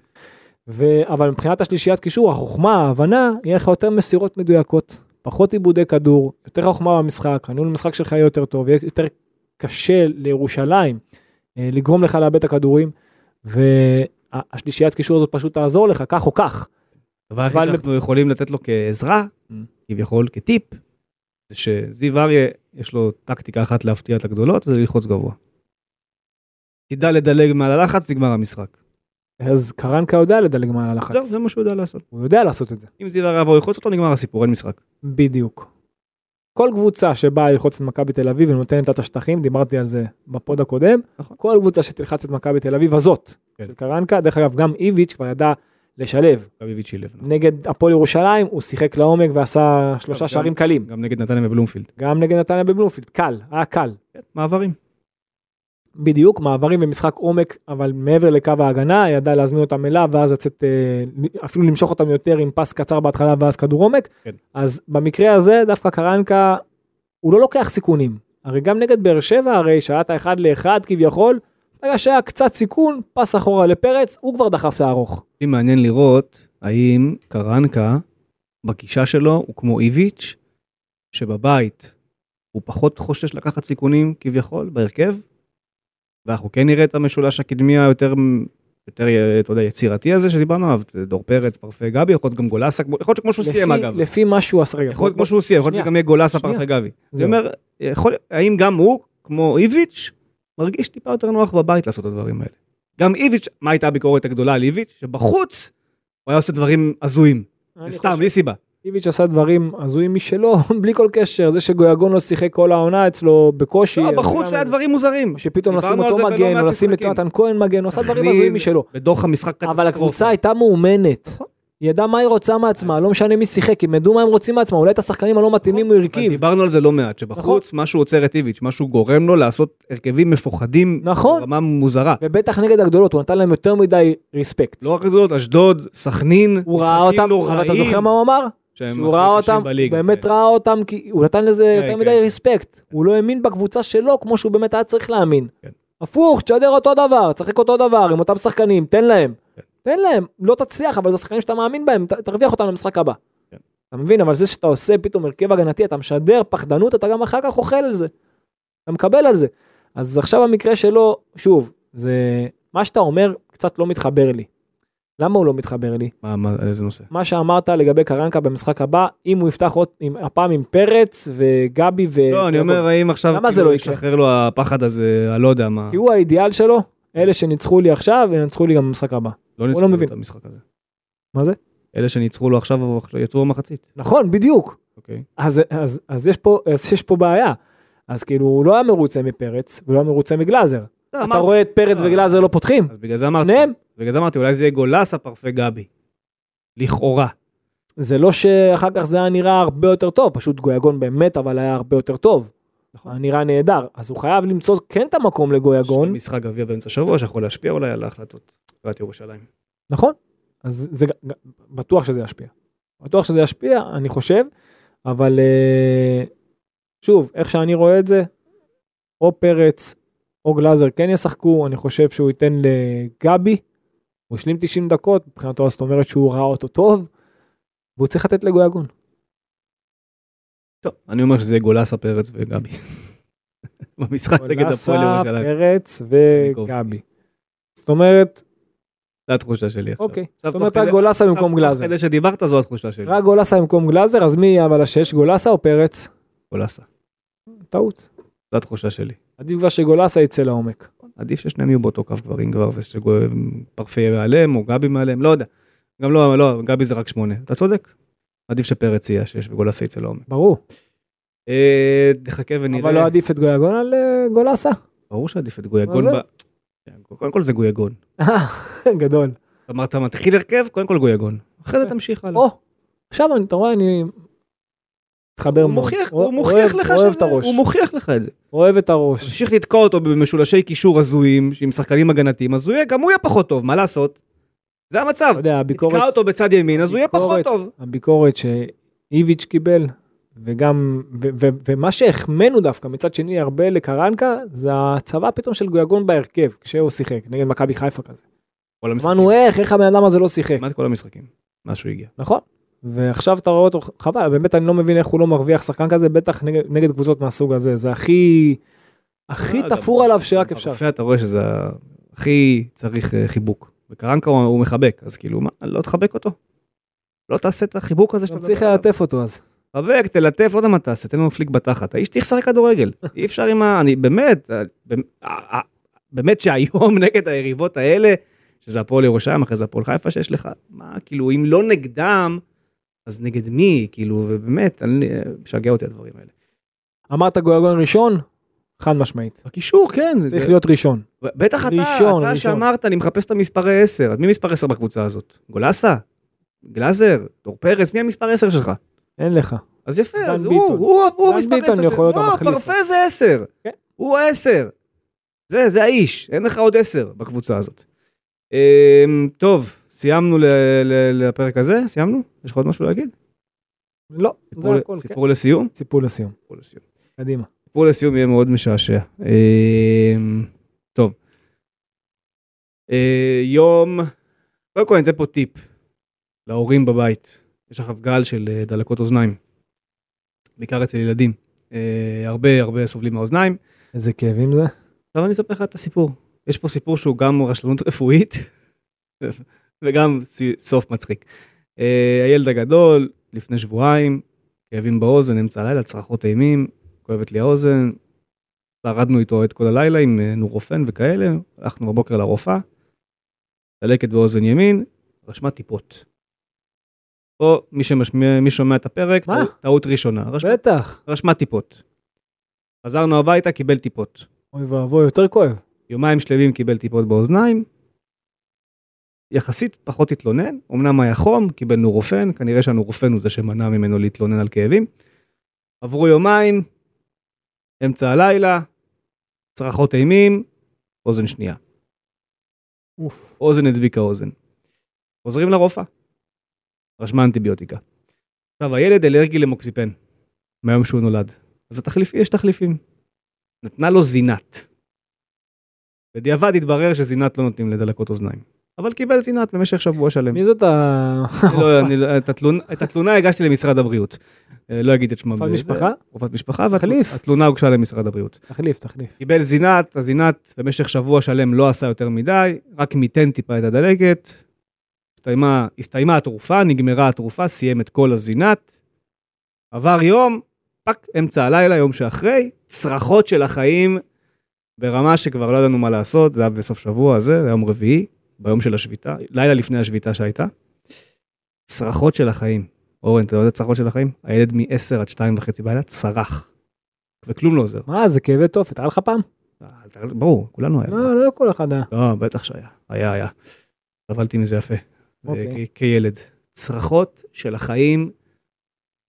ו... אבל מבחינת השלישיית קישור החוכמה ההבנה יהיה לך יותר מסירות מדויקות פחות עיבודי כדור יותר חוכמה במשחק הניהול המשחק שלך יהיה יותר טוב יהיה יותר קשה לירושלים אה, לגרום לך לאבד את הכדורים והשלישיית קישור הזאת פשוט תעזור לך כך או כך. הדבר היחיד שאנחנו יכולים לתת לו כעזרה, Mm. כביכול כטיפ, זה שזיו אריה יש לו טקטיקה אחת להפתיע את הגדולות וזה ללחוץ גבוה. תדע לדלג מעל הלחץ, נגמר המשחק. אז קרנקה יודע לדלג מעל זהו, הלחץ זה מה שהוא יודע לעשות. הוא יודע לעשות את זה אם זיו אריה יבוא ללחוץ אותו, נגמר הסיפור, אין משחק. בדיוק. כל קבוצה שבאה ללחוץ את מכבי תל אביב ונותנת לה את השטחים דיברתי על זה בפוד הקודם נכון. כל קבוצה שתלחץ את מכבי תל אביב הזאת כן. של קרנקה דרך אגב גם איביץ' כבר ידע לשלב. נגד הפועל ירושלים הוא שיחק לעומק ועשה שלושה שערים קלים גם נגד נתניה ובלומפילד. גם נגד נתניה בבלומפילד קל היה קל כן, מעברים. בדיוק מעברים ומשחק עומק אבל מעבר לקו ההגנה ידע להזמין אותם אליו ואז לצאת אה, אפילו למשוך אותם יותר עם פס קצר בהתחלה ואז כדור עומק כן. אז במקרה הזה דווקא קרנקה הוא לא לוקח סיכונים הרי גם נגד באר שבע הרי שהיה את האחד לאחד כביכול ברגע שהיה קצת סיכון פס אחורה לפרץ הוא כבר דחף את הארוך. אותי מעניין לראות האם קרנקה בגישה שלו הוא כמו איביץ' שבבית הוא פחות חושש לקחת סיכונים כביכול בהרכב. ואנחנו כן נראה את המשולש הקדמי היותר יותר אתה יודע יצירתי הזה שדיברנו עליו דור פרץ פרפה גבי יכול להיות גם גולסה יכול להיות כמו שהוא סיים אגב. לפי מה שהוא עשה רגע. יכול להיות כמו שהוא סיים יכול להיות. שגם יהיה גולסה. פרפה גבי. זה. אומר יכול האם גם הוא כמו איביץ' מרגיש טיפה יותר נוח בבית לעשות את הדברים האלה. גם איביץ' מה הייתה הביקורת הגדולה על איביץ' שבחוץ הוא היה עושה דברים הזויים. סתם בלי סיבה. איביץ' עשה דברים הזויים משלו בלי כל קשר זה שגויגון לא שיחק כל העונה אצלו בקושי. לא, בחוץ היה דברים מוזרים. שפתאום על אותו מגן או לשים את. יונתן כהן מגן הוא עשה דברים הזויים משלו. בדוח המשחק אבל קטסטרופה. הקבוצה הייתה מאומנת. נכון. היא ידעה מה היא רוצה מעצמה לא משנה מי שיחק הם ידעו מה הם רוצים מעצמם אולי את השחקנים הלא מתאימים הוא הרכיב. דיברנו על זה לא מעט, שבחוץ משהו עוצר את איביץ', משהו גורם לו לעשות הרכבים מפוחדים. נכון. ברמה מוזרה. ובטח נגד הגדולות הוא נתן להם יותר מדי ריספקט. לא רק גדולות, אשדוד, סכנין, הוא ראה אותם אבל אתה זוכר מה הוא אמר? שהוא ראה אותם, באמת כן. ראה אותם, כי הוא נתן לזה כן, יותר כן. מדי ריספקט. הוא לא האמין בקבוצה שלו כמו שהוא באמת היה צריך להאמין. כן. הפוך, תשדר אותו דבר, תשחק אותו דבר עם אותם שחקנים, תן להם. תן להם, לא תצליח, אבל זה שחקנים שאתה מאמין בהם, ת- תרוויח אותם למשחק הבא. כן. אתה מבין? אבל זה שאתה עושה פתאום הרכב הגנתי, אתה משדר פחדנות, אתה גם אחר כך אוכל על זה. אתה מקבל על זה. אז עכשיו המקרה שלו, שוב, זה, מה שאתה אומר קצת לא מתחבר לי. למה הוא לא מתחבר לי? מה, מה, איזה נושא? מה שאמרת לגבי קרנקה במשחק הבא, אם הוא יפתח עוד, עם, הפעם עם פרץ וגבי ו... לא, אני אומר, האם עכשיו, למה זה כאילו, לא יקרה? ישחרר לו הפחד הזה, אני לא יודע מה. כי הוא האידיאל שלו, אלה שניצחו לי עכשיו, ינצחו לי גם במשחק הבא. לא לא ניצחו מבין. את המשחק הזה. מה זה? אלה שניצחו לו עכשיו, יצאו במחצית. נכון, בדיוק. אוקיי. אז, אז, אז, יש פה, אז יש פה בעיה. אז כאילו, הוא לא היה מרוצה מפרץ, והוא לא היה מרוצה מגלאזר. אתה אמרתי- רואה את פרץ לא. וגלאזר לא פותחים? אז בגלל זה אמרתי, שניהם? בגלל זה אמרתי, אולי זה יהיה גולסה פרפה גבי. לכאורה. זה לא שאחר כך זה היה נראה הרבה יותר טוב, פשוט גויגון באמת, אבל היה הרבה יותר טוב. נכון. נראה נהדר. אז הוא חייב למצוא כן את המקום לגויגון, יש משחק גביע באמצע השבוע שיכול להשפיע אולי על ההחלטות. עיריית ירושלים. נכון? אז זה בטוח שזה ישפיע. בטוח שזה ישפיע, אני חושב, אבל אה, שוב, איך שאני רואה את זה, או פרץ או גלאזר כן ישחקו, אני חושב שהוא ייתן לגבי, הוא השלים 90 דקות, מבחינתו זאת אומרת שהוא ראה אותו טוב, והוא צריך לתת לגויגון. טוב, אני אומר שזה גולסה פרץ וגבי. במשחק נגד הפועל גולסה, ירושלים. פרץ קניקובסקי. וגבי. זאת אומרת, זו התחושה שלי עכשיו. אוקיי, זאת אומרת רק גולסה במקום גלאזר. כדי שדיברת זו התחושה שלי. רק גולסה במקום גלאזר, אז מי יהיה אבל השש, גולסה או פרץ? גולסה. טעות. זו התחושה שלי. עדיף כבר שגולסה יצא לעומק. עדיף ששניהם יהיו באותו קו כבר, אם כבר, ושפרפה ייעלם, או גבי ייעלם, לא יודע. גם לא, לא, גבי זה רק שמונה. אתה צודק. עדיף שפרץ יהיה השש וגולסה יצא לעומק. ברור. אה, נחכה ונראה. אבל לא עדיף את גויגון על אה, גולסה? ברור שעדיף את גויגון. כן, קודם כל זה גויגון. גדול. אמרת מתחיל הרכב, קודם כל גויגון. אחרי זה. תמשיך הלאה. עכשיו אתה רואה, אני מתחבר מאוד. מוכיח, הוא מוכיח לך אוהב את הראש. הוא מוכיח לך את זה. אוהב את הראש. תמשיך לתקוע אותו במשולשי קישור הזויים, עם שחקנים הגנתיים, אז הוא יהיה, גם הוא יהיה פחות טוב, מה לעשות? זה המצב. אתה יודע, הביקורת... תתקע אותו בצד ימין, אז הוא יהיה פחות טוב. הביקורת שאיביץ' קיבל, וגם, ו- ו- ומה שהחמאנו דווקא מצד שני הרבה לקרנקה, זה הצבא פתאום של גויגון בהרכב, כשהוא שיחק, נגד מכבי חיפה כזה. כל המשחקים. אמרנו איך, איך הבן אדם הזה לא שיחק, כמעט כל המשחקים, מאז שהוא הגיע. נכון? ועכשיו אתה רואה אותו, חבל, באמת אני לא מבין איך הוא לא מרוויח שחקן כזה, בטח נגד, נגד קבוצות מהסוג הזה, זה הכי, הכי אה, תפור עליו שרק אפשר. אתה רואה שזה הכי צריך אה, חיבוק. וקרנקה הוא הוא מחבק, אז כאילו, מה, לא תחבק אותו? לא תעשה את החיבוק הזה שאתה צריך. ללטף אותו אז. חבק, תלטף, לא יודע מה תעשה, תן לו פליק בתחת. האיש צריך לשחק כדורגל. אי אפשר עם ה... אני באמת, אה, אה, אה, באמת שהיום נגד היריבות האלה, שזה הפועל ירושלים, אחרי זה הפועל חיפה שיש לך, מה, כאילו, אם לא נגדם, אז נגד מי? כאילו, ובאמת, אני, משגע אותי הדברים האלה. אמרת גויגון ראשון? חד משמעית. הקישור, כן. צריך להיות ראשון. בטח אתה, ראשון, אתה. שאמרת, אני מחפש את המספרי 10. אז מי מספר 10 בקבוצה הזאת? גולסה? גלאזר? דור פרץ? מי המספר 10 שלך? אין לך. אז יפה, דן אז הוא, ביטון. הוא, הוא דן מספר ביטון 10. יכול להיות לא, המחליף. פרפה זה 10. כן. הוא ה-10. זה, זה האיש, אין לך עוד 10 בקבוצה הזאת. אמ, טוב, סיימנו לפרק הזה? סיימנו? יש לך עוד משהו להגיד? לא, זה סיפור, הכל, כן. סיפור לסיום. סיפור לסיום. קדימה. סיפור לסיום יהיה מאוד משעשע. אמ, טוב. אה, יום, קודם כל אני אתן פה טיפ להורים בבית. יש עכשיו גל של אה, דלקות אוזניים, בעיקר אצל ילדים. אה, הרבה הרבה סובלים מהאוזניים. איזה כאבים זה? עכשיו אני אספר לך את הסיפור. יש פה סיפור שהוא גם רשלנות רפואית וגם סוף מצחיק. הילד הגדול, לפני שבועיים, כאבים באוזן, אמצע הלילה, צרחות אימים, כואבת לי האוזן. שרדנו איתו את כל הלילה עם אה, נורופן וכאלה, הלכנו בבוקר לרופאה, דלקת באוזן ימין, רשמה טיפות. פה מי שמשמיע, מי שומע את הפרק, מה? טעות- ראשונה, רשמה, בטח. רשמה טיפות. חזרנו הביתה, קיבל טיפות. אוי ואבוי, יותר כואב. יומיים שלמים קיבל טיפות באוזניים. יחסית פחות התלונן, אמנם היה חום, קיבל נורופן, כנראה שהנורופן הוא זה שמנע ממנו להתלונן על כאבים. עברו יומיים, אמצע הלילה, צרחות אימים, אוזן שנייה. אוף. אוזן הדביקה אוזן. חוזרים לרופאה, רשמה אנטיביוטיקה. עכשיו הילד אלרגי למוקסיפן, מהיום שהוא נולד. אז התחליפי, יש תחליפים. נתנה לו זינת. בדיעבד התברר שזינת לא נותנים לדלקות אוזניים. אבל קיבל זינת במשך שבוע שלם. מי זאת ה... לא, לא- את, התלונה, הגשתי למשרד הבריאות. אה, לא אגיד את שמה. רופאת בזה. משפחה? רופאת משפחה. והתלונה הוגשה למשרד הבריאות. תחליף, תחליף. קיבל זינת, הזינת במשך שבוע שלם לא עשה יותר מדי, רק מיתן טיפה את הדלקת, הסתיימה, הסתיימה התרופה, נגמרה התרופה, סיים את כל הזינת. עבר יום, fuck, אמצע הלילה, יום שאחרי, צרחות של החיים ברמה שכבר לא ידענו מה לעשות, זה היה בסוף שבוע זה היה יום רביעי, ביום של השביתה, לילה לפני השביתה שהייתה. צרחות של החיים. אורן, אתה יודע את צרחות של החיים? הילד מ-10 עד 2 וחצי בלילה צרח. וכלום לא עוזר. מה, זה כאבי תופת, היה לך פעם? ברור, כולנו היה. לא, לא כל אחד היה. לא, בטח שהיה. היה, היה. סבלתי מזה יפה. אוקיי. כ- כילד. צרחות של החיים,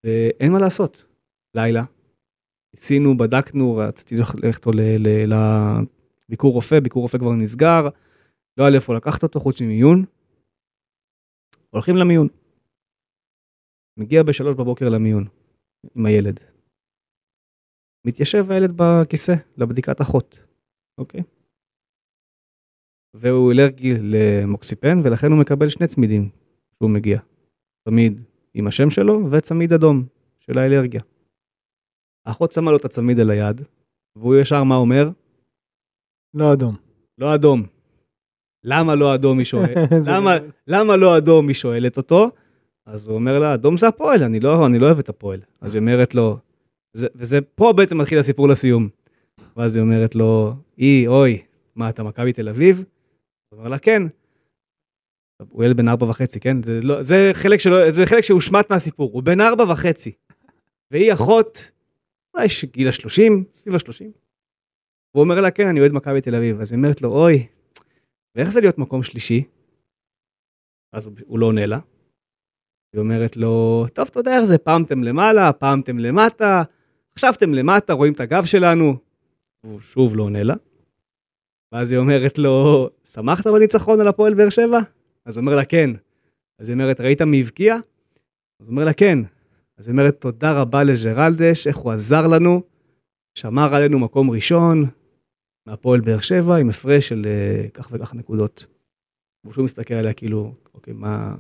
ואין מה לעשות. לילה. ניסינו, בדקנו, רציתי ללכת לביקור רופא, ביקור רופא כבר נסגר, לא היה לאיפה לקחת אותו חוץ ממיון. הולכים למיון. מגיע בשלוש בבוקר למיון עם הילד. מתיישב הילד בכיסא לבדיקת אחות, אוקיי? והוא אלרגי למוקסיפן ולכן הוא מקבל שני צמידים כשהוא מגיע. צמיד עם השם שלו וצמיד אדום של האלרגיה. האחות שמה לו את הצמיד על היד והוא ישר מה אומר? לא אדום. לא אדום. למה לא אדום היא שואלת? למה, למה לא אדום היא שואלת אותו? אז הוא אומר לה, אדום זה הפועל, אני לא, אני לא אוהב את הפועל. אז היא אומרת לו, זה, וזה פה בעצם מתחיל הסיפור לסיום. ואז היא אומרת לו, אי, אוי, מה, אתה מכבי תל אביב? הוא אומר לה, כן. הוא ילד בן ארבע וחצי, כן? זה, לא, זה, חלק שלו, זה חלק שהושמט מהסיפור, הוא בן ארבע וחצי. והיא אחות, אולי גיל השלושים, סביב השלושים. והוא אומר לה, כן, אני אוהד מכבי תל אביב. אז היא אומרת לו, אוי, ואיך זה להיות מקום שלישי? אז הוא, לא עונה לה. היא אומרת לו, טוב, אתה יודע איך זה, פעם אתם למעלה, פעם אתם למטה, אתם למטה, רואים את הגב שלנו. הוא שוב לא עונה לה. ואז היא אומרת לו, שמחת בניצחון על הפועל באר שבע? אז הוא אומר לה, כן. אז היא אומרת, ראית מי הבקיע? אז הוא אומר לה, כן. אז היא אומרת, תודה רבה לג'רלדש, איך הוא עזר לנו, שמר עלינו מקום ראשון, מהפועל באר שבע, עם הפרש של אה, כך וכך נקודות. הוא שוב מסתכל עליה כאילו, אוקיי, מה,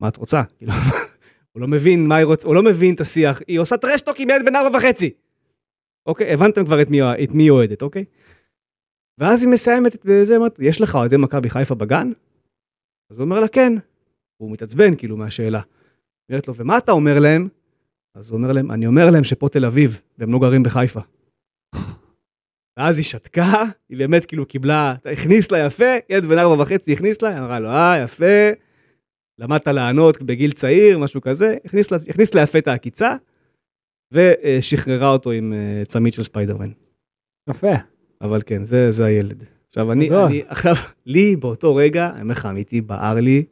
מה את רוצה? כאילו, הוא לא מבין מה היא רוצה, הוא לא מבין את השיח, היא עושה טרשטוק עם ילד בן ארבע וחצי. אוקיי, הבנתם כבר את מי, היא אוהדת, אוקיי? ואז היא מסיימת את זה, אומרת, יש לך אוהדי מכבי חיפה בגן? אז הוא אומר לה, כן. הוא מתעצבן כאילו מהשאלה. אומרת לו, ומה אתה אומר להם? אז הוא אומר להם, אני אומר להם שפה תל אביב, והם לא גרים בחיפה. ואז היא שתקה, היא באמת כאילו קיבלה, הכניס לה יפה, ילד בן ארבע וחצי הכניס לה, היא אמרה לו, אה, יפה, למדת לענות בגיל צעיר, משהו כזה, הכניס לה, הכניס לה יפה את העקיצה, ושחררה אותו עם אה, צמיד של ספיידרמן. יפה. אבל כן, זה, זה הילד. עכשיו, אני, גדול. אני, עכשיו, לי באותו רגע, אני אומר לך, אמיתי, בער לי,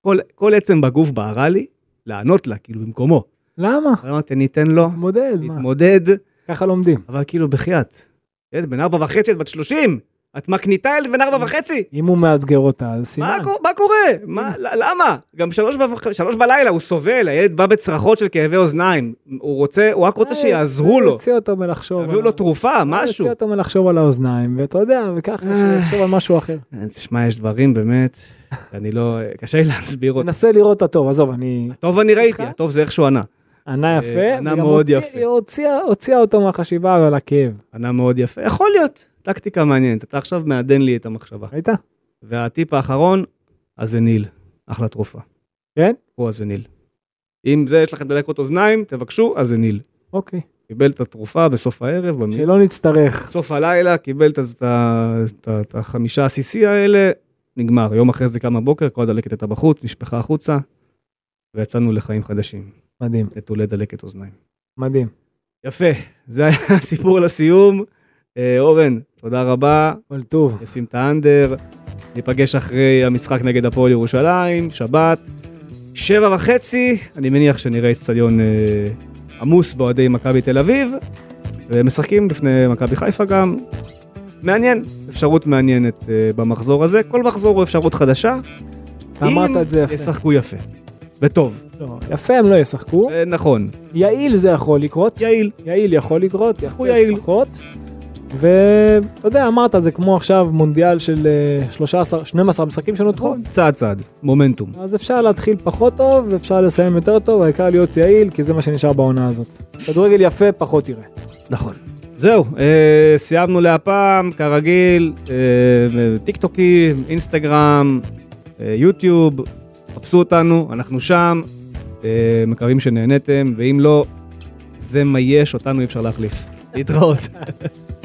כל, כל עצם בגוף בערה לי, לענות לה, כאילו, במקומו. למה? אמרתי, אני אתן לו, תתמודד, מה? להתמודד, ככה לומדים. אבל כאילו, בחייאת. ילד בן ארבע וחצי, את בת שלושים, את מקניטה ילד בן ארבע וחצי? אם הוא מאתגר אותה, אז סימן. מה, קור- מה קורה? למה? גם שלוש, בלילה הוא סובל, הילד בא בצרחות של כאבי אוזניים. הוא רוצה, הוא רק רוצה אה, שיעזרו לו. יוציא אותו מלחשוב. יביאו לו תרופה, משהו. יוציא אותו מלחשוב על האוזניים, ואתה יודע, וככה אה. שיחשוב על משהו אחר. אה, תשמע, יש דברים באמת, אני לא, קשה לי להסביר אותם. תנסה לראות את הטוב, עזוב, אני... הטוב אני ראיתי? הטוב זה איך שהוא ענה. ענה יפה, ענה מאוד הוציא- יפה. היא הוציאה- הוציאה אותו מהחשיבה על הכאב. ענה מאוד יפה, יכול להיות, טקטיקה מעניינת, אתה עכשיו מעדן לי את המחשבה. ראית? והטיפ האחרון, הזניל, אחלה תרופה. כן? הוא הזניל. אם זה יש לכם דלקות אוזניים, תבקשו, הזניל. אוקיי. קיבל את התרופה בסוף הערב, במ- שלא נצטרך. בסוף הלילה, קיבל את החמישה CC האלה, נגמר. יום אחרי זה קם בבוקר, כל הדלקת הייתה בחוץ, נשפכה החוצה, ויצאנו לחיים חדשים, מדהים, נטולי דלקת אוזניים. מדהים. יפה, זה היה הסיפור לסיום. אה, אורן, תודה רבה, כל טוב. נשים את האנדר, ניפגש אחרי המשחק נגד הפועל ירושלים, שבת, שבע וחצי, אני מניח שנראה אצטדיון אה, עמוס באוהדי מכבי תל אביב, ומשחקים בפני מכבי חיפה גם. מעניין, אפשרות מעניינת אה, במחזור הזה, כל מחזור הוא אפשרות חדשה, אמרת את זה יפה. ישחקו יפה, וטוב, לא, יפה הם לא ישחקו. אה, נכון, יעיל זה יכול לקרות. יעיל, יעיל יכול לקרות, יפה יעיל. פחות. ואתה יודע, אמרת, זה כמו עכשיו מונדיאל של אה, 13, 12 משחקים שנותרו. נכון, צעד צעד, מומנטום. אז אפשר להתחיל פחות טוב, ואפשר לסיים יותר טוב, העיקר להיות יעיל, כי זה מה שנשאר בעונה הזאת. כדורגל יפה, פחות תראה. נכון. זהו, אה, סיימנו להפעם, כרגיל, אה, טיק טוקים, אינסטגרם, אה, יוטיוב, חפשו אותנו, אנחנו שם, אה, מקווים שנהניתם, ואם לא, זה מה יש, אותנו אי אפשר להחליף. להתראות.